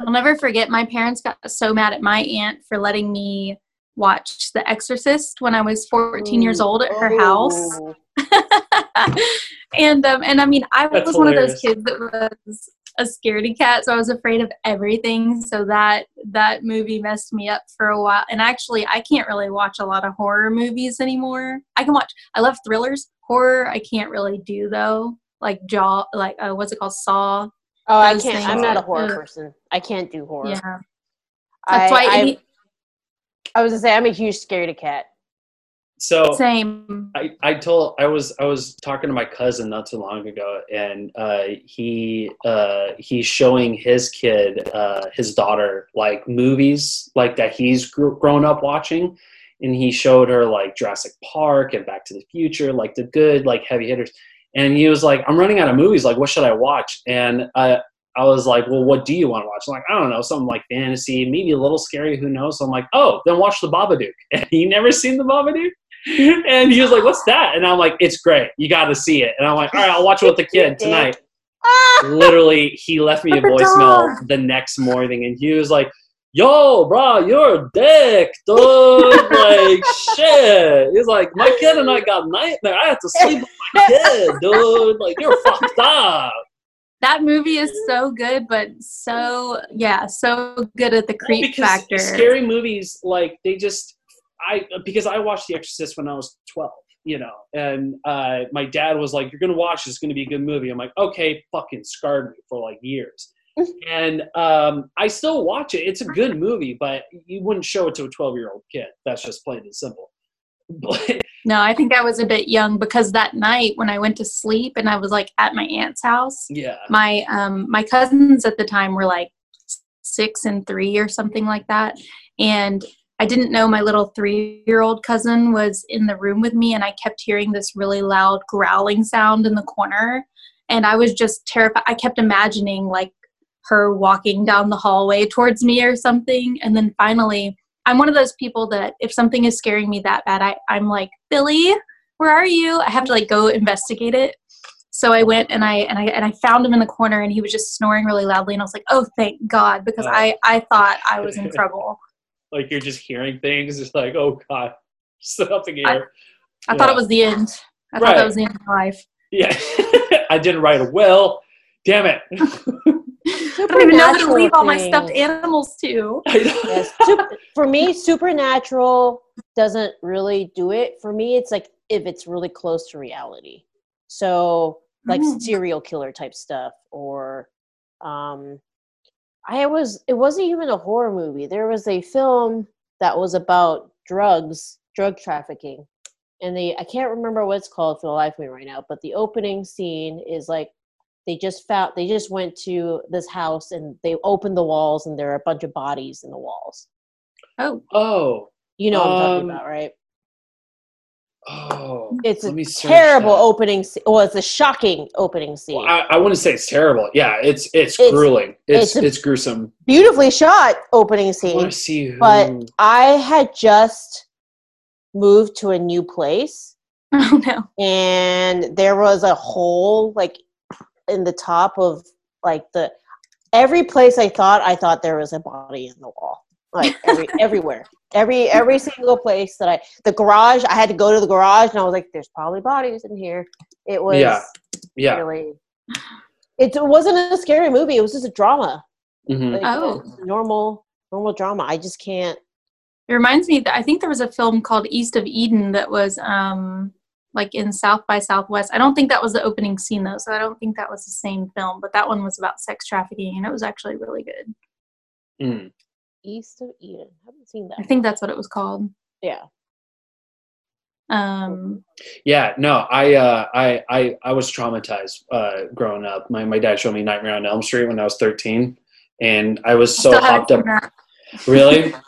I'll never forget. My parents got so mad at my aunt for letting me watch The Exorcist when I was 14 years old at her house. *laughs* And um, and I mean, I That's was one of those kids that was a scaredy cat, so I was afraid of everything. So that that movie messed me up for a while. And actually, I can't really watch a lot of horror movies anymore. I can watch. I love thrillers. Horror, I can't really do though. Like Jaw, like uh, what's it called, Saw. Oh, I can't. I'm not a horror ugh. person. I can't do horror. Yeah, That's I, why I, any, I was gonna say I'm a huge scaredy cat. So same. I, I told I was I was talking to my cousin not too long ago, and uh, he uh, he's showing his kid uh, his daughter like movies like that he's gr- grown up watching, and he showed her like Jurassic Park and Back to the Future, like the good like heavy hitters, and he was like, I'm running out of movies, like what should I watch? And I I was like, well, what do you want to watch? I'm like, I don't know, something like fantasy, maybe a little scary, who knows? So I'm like, oh, then watch the Babadook. *laughs* And he never seen the Babadook and he was like, "What's that?" And I'm like, "It's great. You got to see it." And I'm like, "All right, I'll watch it with the *laughs* kid tonight." Ah! Literally, he left me a voicemail the next morning, and he was like, "Yo, bro, you're a dick, dude. like, shit." He's like, "My kid and I got nightmare. I have to sleep with my kid, dude. Like, you're fucked up." That movie is so good, but so yeah, so good at the creep because factor. Scary movies, like they just, I because I watched The Exorcist when I was twelve, you know, and uh, my dad was like, "You're gonna watch. This, it's gonna be a good movie." I'm like, "Okay," fucking scarred me for like years, and um, I still watch it. It's a good movie, but you wouldn't show it to a twelve year old kid. That's just plain and simple. *laughs* But No, I think I was a bit young because that night when I went to sleep and I was like at my aunt's house, yeah, my um my cousins at the time were like six and three or something like that and i didn't know my little three year old cousin was in the room with me and i kept hearing this really loud growling sound in the corner and i was just terrified i kept imagining like her walking down the hallway towards me or something and then finally i'm one of those people that if something is scaring me that bad I, i'm like billy where are you i have to like go investigate it so I went and I and I and I found him in the corner and he was just snoring really loudly and I was like, "Oh, thank God," because. I I thought I was in *laughs* trouble. like you're just hearing things. It's like, oh god, *laughs* something here. I thought Yeah. it was the end. I thought Right. that was the end of life. Yeah, *laughs* I didn't write a will. Damn it. I don't even know who to leave all my stuffed animals to. Yes, sup- for me, supernatural doesn't really do it. For me, it's like if it's really close to reality. So, like Mm. serial killer type stuff, or um, I was. It wasn't even a horror movie. There was a film that was about drugs, drug trafficking, and the I can't remember what it's called for the life of me right now. But the opening scene is like they just found they just went to this house and they opened the walls and there are a bunch of bodies in the walls. Oh, oh, You know what I'm talking Um, about, right? oh. It's a terrible that. opening scene. Well, it's a shocking opening scene. Well, I, I wouldn't say it's terrible. Yeah, it's it's, It's- grueling. It's it's it's, gruesome. Beautifully shot opening scene. want to see who. But I had just moved to a new place *laughs* oh no. and there was a hole like in the top of like the every place I thought I thought there was a body in the wall. Like every *laughs* everywhere. Every every single place that I the garage, I had to go to the garage and I was like, there's probably bodies in here. It was Yeah. yeah. really it wasn't a scary movie, it was just a drama. hmm Like Oh. normal normal drama. I just can't It reminds me that I think there was a film called East of Eden that was um like in South by Southwest. I don't think that was the opening scene though, so I don't think that was the same film, but that one was about sex trafficking and it was actually really good. Mm. East of Eden. I haven't seen that. I think that's what it was called. yeah. Um Yeah, no, I, uh, I, I, I was traumatized uh, growing up. My, my dad showed me Nightmare on Elm Street when I was 13, and I was so still haven't hopped up. seen that. Really? *laughs*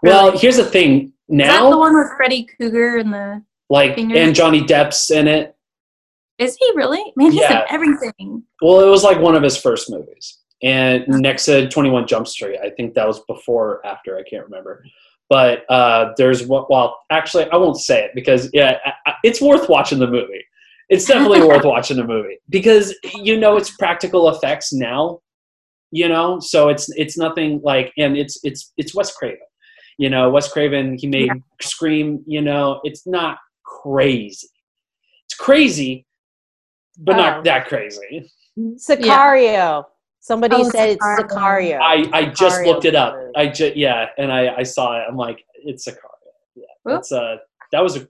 Well, here's the thing. Is that the Now, one with Freddy Krueger and the like, finger? and Johnny Depp's in it. Is he really? Man, he's Yeah. in everything. Well, it was like one of his first movies. And next to 21 Jump Street, I think that was before or after, I can't remember. But uh, there's what, well, actually, I won't say it because, yeah, it's worth watching the movie. It's definitely worth *laughs* watching the movie because you know it's practical effects now, you know, so it's it's nothing like, and it's it's it's Wes Craven, you know, Wes Craven. He made Scream, you know, it's not crazy. It's crazy, but Oh. not that crazy. Sicario. Somebody Oh, said it's Sicario. Sicario. I, I just Sicario looked it up. I just yeah, and I, I saw it. I'm like, it's a car. Yeah, Whoop. it's a that was a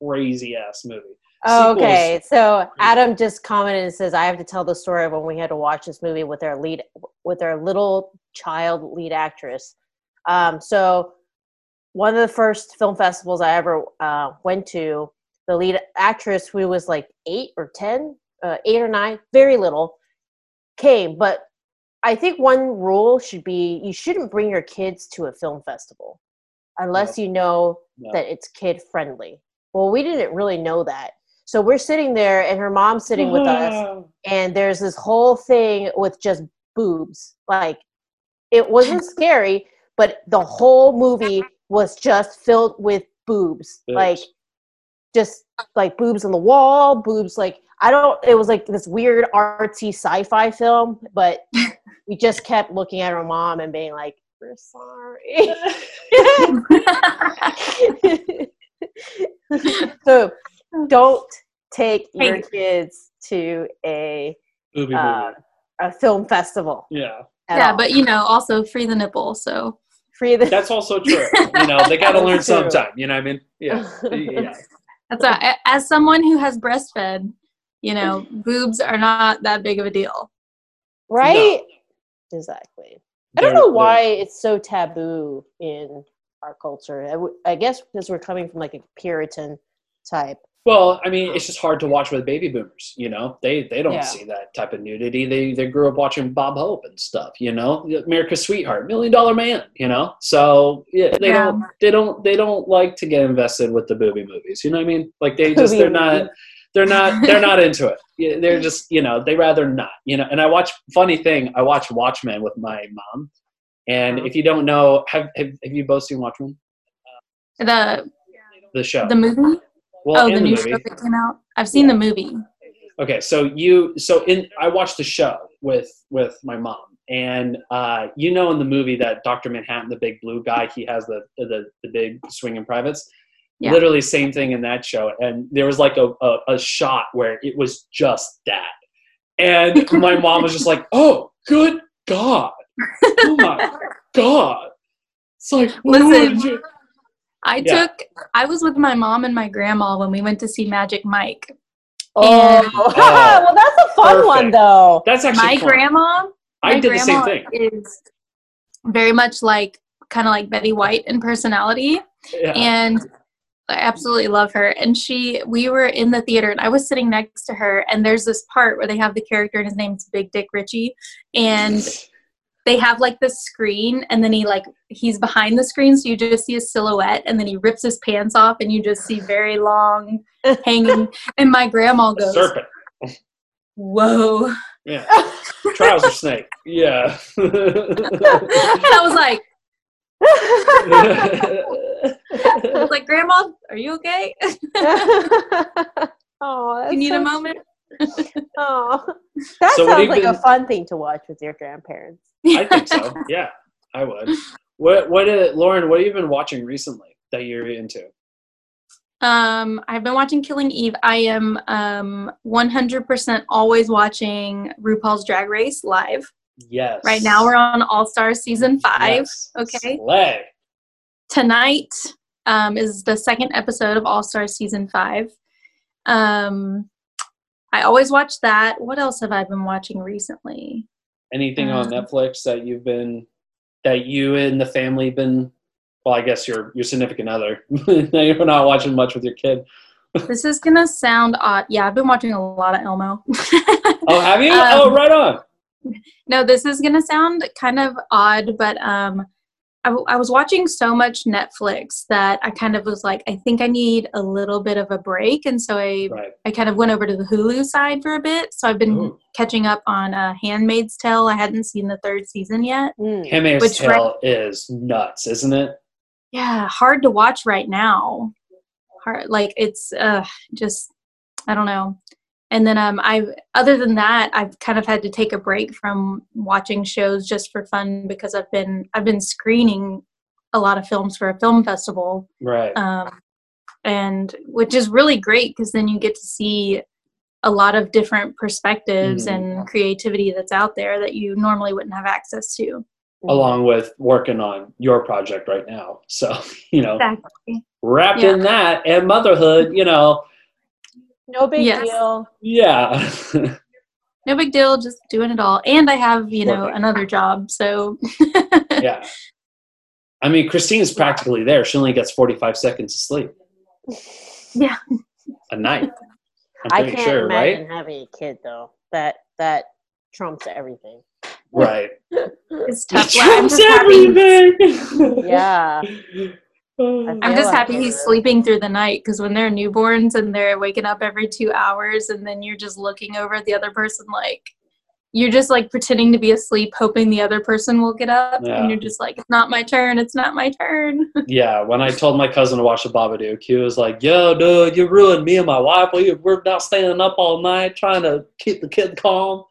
crazy ass movie. Oh, okay, so Adam just commented and says, "I have to tell the story of when we had to watch this movie with our lead, with our little child lead actress. Um, so one of the first film festivals I ever uh, went to, the lead actress who was like eight or ten, uh, eight or nine, very little, came. But I think one rule should be you shouldn't bring your kids to a film festival unless you know No. that it's kid friendly. Well, we didn't really know that. So we're sitting there and her mom's sitting with us *laughs* and there's this whole thing with just boobs. Like it wasn't *laughs* scary, but the whole movie was just filled with boobs. Boobs. Like just like boobs on the wall, boobs like I don't it was like this weird artsy sci-fi film, but *laughs* we just kept looking at her mom and being like, We're sorry. *laughs* so don't take your kids to a uh, a film festival. Yeah. yeah, all. but you know, also free the nipple. So free the That's also true. You know, they got *laughs* to learn true. sometime. You know what I mean? Yeah. Yeah. That's a, as someone who has breastfed, you know, boobs are not that big of a deal. right. Exactly. I don't know why it's so taboo in our culture. I, w- I guess because we're coming from like a Puritan type. Well, I mean, it's just hard to watch with baby boomers. You know, they they don't Yeah. see that type of nudity. They they grew up watching Bob Hope and stuff. You know, America's Sweetheart, Million Dollar Man. You know, so yeah, they Yeah. don't they don't they don't like to get invested with the booby movies. You know what I mean? Like they just they're not they're not *laughs* they're not into it. They're just you know they rather not. You know, and I watch funny thing. I watch Watchmen with my mom, and if you don't know, have have, have you both seen Watchmen? The The show. the movie? Well, oh, the new movie. show that came out. I've seen the movie. Okay, so you so in I watched the show with with my mom, and uh, you know in the movie that Doctor Manhattan, the big blue guy, he has the the, the big swinging privates. Yeah. Literally same thing in that show, and there was like a, a a shot where it was just that, and *laughs* my mom was just like, "Oh, good God! Oh my *laughs* God!" It's like, what Listen, did you- I Yeah. took I was with my mom and my grandma when we went to see Magic Mike. Oh, And- *laughs* well, oh, that's a fun one though. That's actually my fun. grandma I my did the same grandma thing. Is very much like kind of like Betty White in personality, Yeah. and I absolutely love her. And she, we were in the theater, and I was sitting next to her, and there's this part where they have the character, and his name's Big Dick Richie, and *laughs* they have like the screen, and then he like he's behind the screen, so you just see a silhouette, and then he rips his pants off, and you just see very long *laughs* hanging. And my grandma A goes, serpent. "Whoa!" Yeah. Trouser snake. Yeah. And I was like, I was like, Grandma, are you okay? *laughs* oh, that's you need so a moment? *laughs* Oh, that So sounds like you a fun thing to watch with your grandparents. I think so. Yeah, I would. What what did Lauren? What have you been watching recently that you're into? Um, I've been watching Killing Eve. I am um 100% always watching RuPaul's Drag Race live. Yes. Right now we're on All Stars season five. Yes. Okay. Slay. Tonight um, is the second episode of All Stars season five. Um, I always watch that. What else have I been watching recently? Anything on Um, Netflix that you've been that you and the family been? Well, I guess your your significant other. *laughs* you're not watching much with your kid. This is gonna sound odd. Yeah, I've been watching a lot of Elmo. Oh, have you? *laughs* Um, oh, right on. no, this is gonna sound kind of odd, but um, I, w- I was watching so much Netflix that I kind of was like, I think I need a little bit of a break, and so I Right. I kind of went over to the Hulu side for a bit. So I've been Ooh. catching up on uh, *Handmaid's Tale*. I hadn't seen the third season yet. Mm. Handmaid's Which Tale is nuts, isn't it? Yeah, hard to watch right now. Hard, like it's uh, just I don't know. And then um, I've other than that, I've kind of had to take a break from watching shows just for fun because I've been I've been screening a lot of films for a film festival, Right. um, and which is really great because then you get to see a lot of different perspectives Mhm. and creativity that's out there that you normally wouldn't have access to. Along with working on your project right now, so *laughs* you know, Exactly. wrapped Yeah. in that and motherhood, you know, No big Yes. deal. yeah. no big deal just doing it all and i have you know Working. another job so *laughs* yeah. I mean, Christine's practically there. She only gets 45 seconds of sleep Yeah. a night. I'm I pretty can't sure, imagine right? having a kid though. That that trumps everything. Right. It's tough. It trumps everything. Yeah. *laughs* Oh. I'm just happy he's sleeping through the night because when they're newborns and they're waking up every two hours and then you're just looking over at the other person like you're just like pretending to be asleep hoping the other person will get up Yeah. and you're just like it's not my turn it's not my turn *laughs* Yeah, when I told my cousin to watch the Babadook, he was like, "Yo, dude, you ruined me and my wife. We, we're not staying up all night trying to keep the kid calm,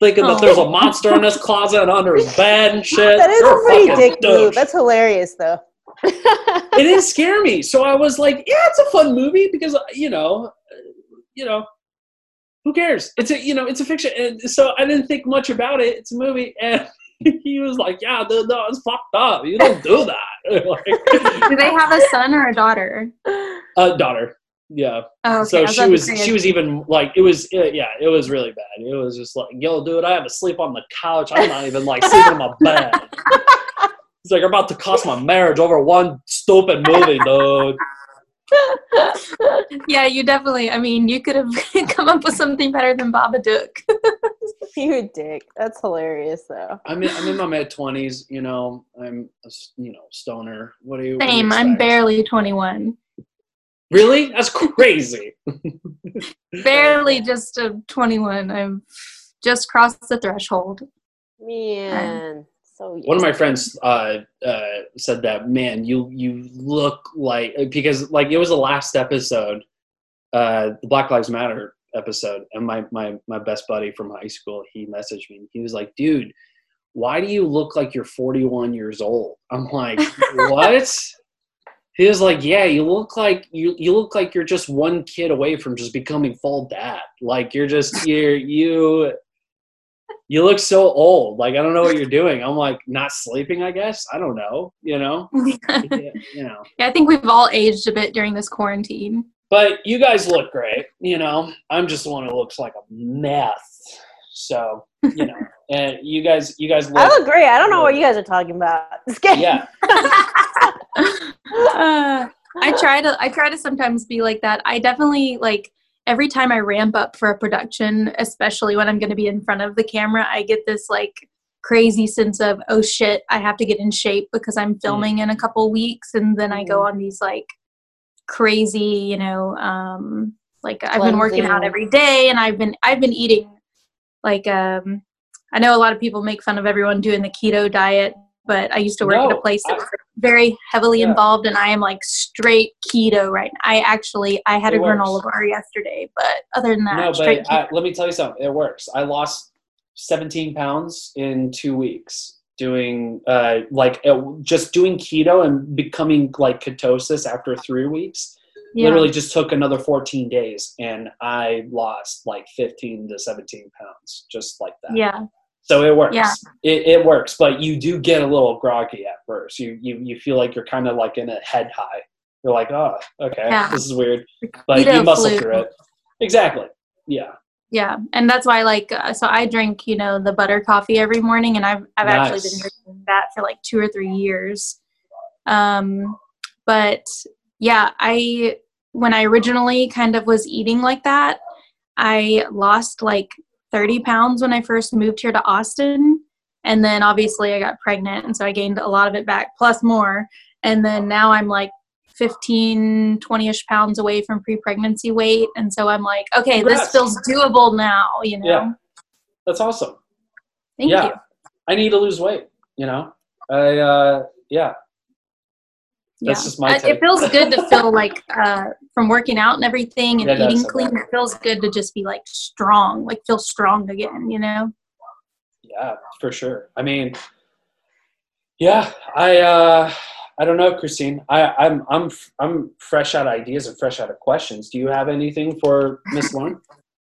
thinking that Oh. there's a oh. monster in this closet and under his bed and *laughs* shit." That is You're a pretty fucking dick move. That's hilarious though. It didn't scare me, so I was like, "Yeah, it's a fun movie because you know, uh, you know, who cares? It's a you know, it's a fiction." And so I didn't think much about it. It's a movie, and *laughs* he was like, "Yeah, dude, no, it's fucked up. You don't do that." *laughs* do they have a son or a daughter A daughter. Yeah. oh, okay. So was she was she was even like it was uh, yeah it was really bad it was just like yo dude i have to sleep on the couch i'm not even like sleeping in my bed *laughs* it's like you're about to cost my marriage over one stupid movie dude. *laughs* Yeah you definitely i mean you could have *laughs* come up with something better than babadook *laughs* you a dick. That's hilarious though. i'm in, I'm in my mid-20s you know. I'm a s- you know stoner. What do you what same i'm barely 21 really? That's crazy. Barely just a 21 i've just crossed the threshold. Man, so one of my friends uh, uh, said that man you you look like because like it was the last episode uh, the black lives matter episode and my, my my best buddy from high school he messaged me. He was like dude why do you look like you're 41 years old? I'm like *laughs* what? He was like yeah you look like you you look like you're just one kid away from just becoming full dad. Like you're just you're you you look so old. Like I don't know what you're doing. I'm like not sleeping. I guess I don't know. You know. *laughs* Yeah, you know. Yeah, I think we've all aged a bit during this quarantine. But you guys look great. You know. I'm just the one who looks like a mess. So you know. *laughs* and you guys, you guys look. I look great. I don't know what you guys are talking about. *laughs* Just kidding. Yeah. Uh, I try to I try to sometimes be like that. I definitely like every time I ramp up for a production, especially when I'm going to be in front of the camera, I get this like crazy sense of oh shit, I have to get in shape because I'm filming in a couple weeks and then I go on these like crazy, you know, um like I've been working out every day and I've been I've been eating like um I know a lot of people make fun of everyone doing the keto diet, but I used to work at a place that I- was very heavily Yeah. involved and I am like straight keto right now. I actually I had It a works. granola bar yesterday, but other than that, No, but I, let me tell you something. It works. I lost 17 pounds in two weeks doing uh like uh, just doing keto and becoming like ketosis after three weeks. yeah. literally just took another 14 days and i lost like 15 to 17 pounds just like that yeah. So it works Yeah. it, it works but you do get a little groggy at first you you, you feel like you're kind of like in a head high you're like oh okay Yeah. this is weird but Keto you muscle flu. through it exactly yeah Yeah, and that's why like uh, so I drink you know the butter coffee every morning, and I've I've actually been Nice. drinking that for like two or three years. Um, but yeah, I when I originally kind of was eating like that, I lost like thirty pounds when I first moved here to Austin, and then obviously I got pregnant, and so I gained a lot of it back plus more, and then now I'm like 15 20ish pounds away from pre-pregnancy weight. And so i'm like okay Congrats. this feels doable now you know? Yeah. that's awesome. Thank yeah. you. I need to lose weight you know? I uh yeah That's yeah. just my Uh, take. it feels good to feel *laughs* like uh from working out and everything and Yeah, eating clean it feels good to just be like strong like feel strong again you know Yeah, for sure. I mean, yeah, I uh, I don't know, Christine. I, I'm I'm I'm fresh out of ideas and fresh out of questions. Do you have anything for Miss *laughs* Lauren?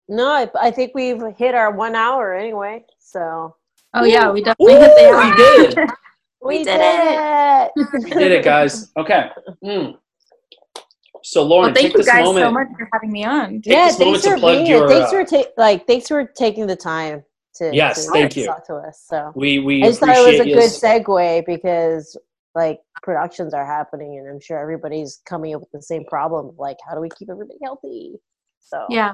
No, I, I think we've hit our one hour anyway. So oh yeah we definitely Woo, hit the we hour. did *laughs* it. We did it. *laughs* We did it, guys. Okay. Mm. So, Lauren, well thank take you this guys moment. so much for having me on Take yeah, this moment thanks to for plug being your, here. Thanks uh, for ta- like thanks for taking the time to Yes, to thank you. talk to us. So We we I just thought it was a appreciate good segue because like productions are happening, and I'm sure everybody's coming up with the same problem. Like, how do we keep everybody healthy? So Yeah.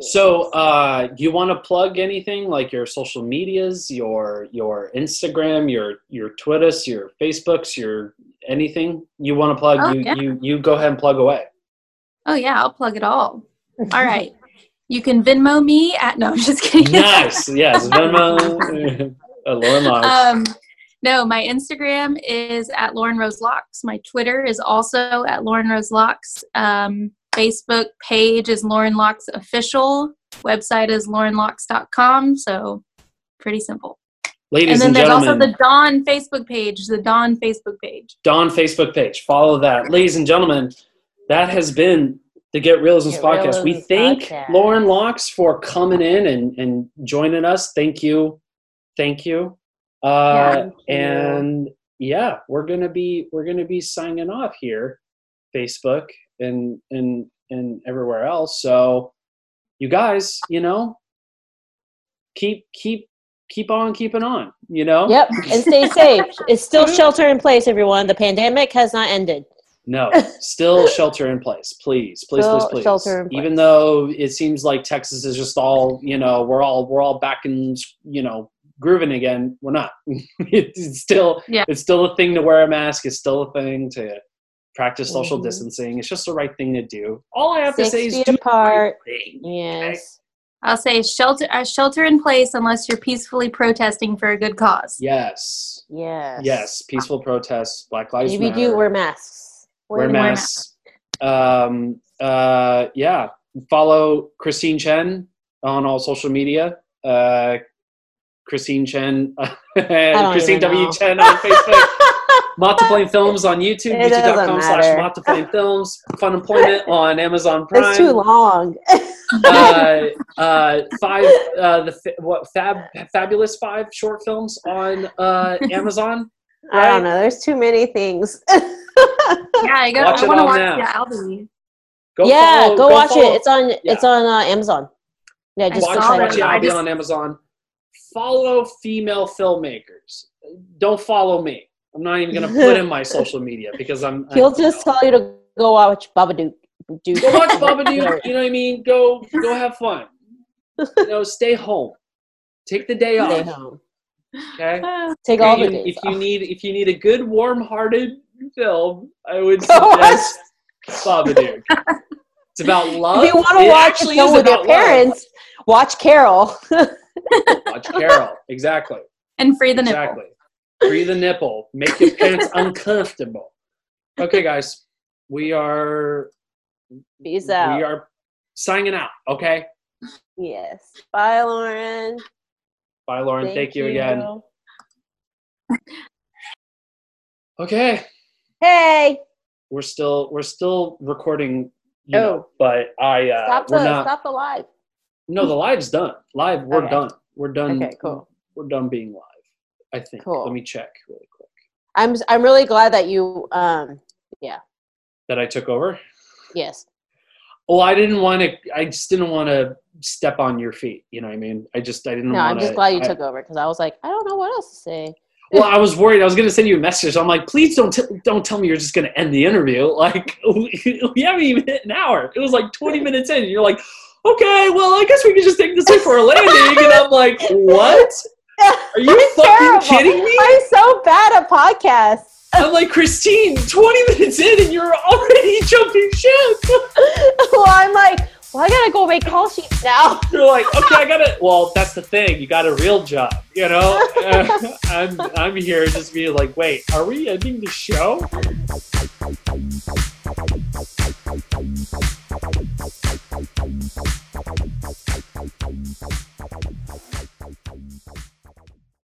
So, uh, you want to plug anything like your social medias, your your Instagram, your your Twitters, your Facebooks, your anything you want to plug? Oh, you yeah. you you go ahead and plug away. Oh yeah, I'll plug it all. *laughs* All right. You can Venmo me at no, I'm just kidding. nice. Yes, *laughs* Venmo. uh, Lauren Locks. um, no, my Instagram is at Lauren Rose Locks. My Twitter is also at Lauren Rose Locks. Um, Facebook page is Lauren Locks Official. Website is laurenlocks.com. So pretty simple. Ladies and then and there's gentlemen, also the Dawn Facebook page, the Dawn Facebook page. Dawn Facebook page. Follow that. Ladies and gentlemen, that has been the Get Realisms Get podcast. We thank podcast. Lauren Locks for coming in and, and joining us. Thank you. Thank you. Uh, Thank you. and yeah, we're gonna be we're gonna be signing off here, Facebook and and and everywhere else. So you guys, you know, keep keep keep on keeping on, you know? Yep, and stay *laughs* safe. It's still shelter in place, everyone. The pandemic has not ended. No, *laughs* still shelter in place, please, please, Still please, please. shelter in place. Even though it seems like Texas is just all, you know, we're all we're all back in, you know, grooving again. We're not. *laughs* it's still, Yeah. it's still a thing to wear a mask. It's still a thing to practice social Mhm. distancing. It's just the right thing to do. All I have to say is feet do the right thing. Yes. I'll say shelter uh, shelter in place unless you're peacefully protesting for a good cause. Yes, Yes. yes. Peaceful protests. Black Lives If you Matter. do, wear masks. wear Wear masks. Um, uh, yeah. Follow Christine Chen on all social media. Uh, Christine Chen, *laughs* don't Christine W. know. Chen on Facebook. *laughs* Mottaplane Films on YouTube, It youtube.com slash matter. Mottaplane Films. Fun Employment on Amazon Prime. *laughs* It's too long. *laughs* uh, uh, five, uh, the fa- what fab, fabulous five short films on uh, Amazon. *laughs* I don't know. There's too many things. Yeah, I got. Watch I it want to on watch now. the Albany. Go yeah, follow- go, watch follow- it. It's on. It's on uh, Amazon. Yeah, just watch, saw type watch it it. I I'll be on Amazon. Follow female filmmakers. Don't follow me. I'm not even gonna put in my social media because I'm. *laughs* He'll I, just tell you to go watch Babadook. Dude. go watch *laughs* Babadook. You know what I mean? Go go have fun. You know, stay home. Take the day Stay off. home. Okay. *sighs* Take all the You- days if you need if you need a good warm-hearted film, I would Go suggest Babadook. It's about love. If you want to watch actually a film with your about love. parents, watch Carol. *laughs* Watch Carol. Exactly. and free the nipple. exactly. Free a nipple. Make your pants *laughs* uncomfortable. Okay, guys, we are Peace out. we are signing out. Okay. Yes. Bye, Lauren. Bye, Lauren. Thank, you again. Okay, Hey, we're still we're still recording. You Oh. know, but I uh, stop the not. stop the live. No, the live's done. Live, we're Okay. done. We're done. Okay, cool. We're done being live. I think. Cool. Let me check really quick. I'm I'm really glad that you um yeah. That I took over. yes. Well, I didn't want to. I just didn't want to step on your feet. You know what I mean? I just I didn't. No, want I'm just glad you took over because I was like, I don't know what else to say. Well, I was worried. I was going to send you a message. I'm like, please don't t- don't tell me you're just going to end the interview. *laughs* Like *laughs* we, haven't even hit an hour. It was like 20 *laughs* minutes in. And you're like, okay, well, I guess we can just take this in for a landing. And I'm like, what? Are you fucking terrible. kidding me? I'm so bad at podcasts. I'm like, Christine, 20 minutes in and you're already *laughs* jumping ship. *laughs* well, I'm like, well, I gotta go make call sheets now. *laughs* You're like, okay, I got to Well, that's the thing. You got a real job, you know? I'm, I'm here just being like, wait, are we ending the show?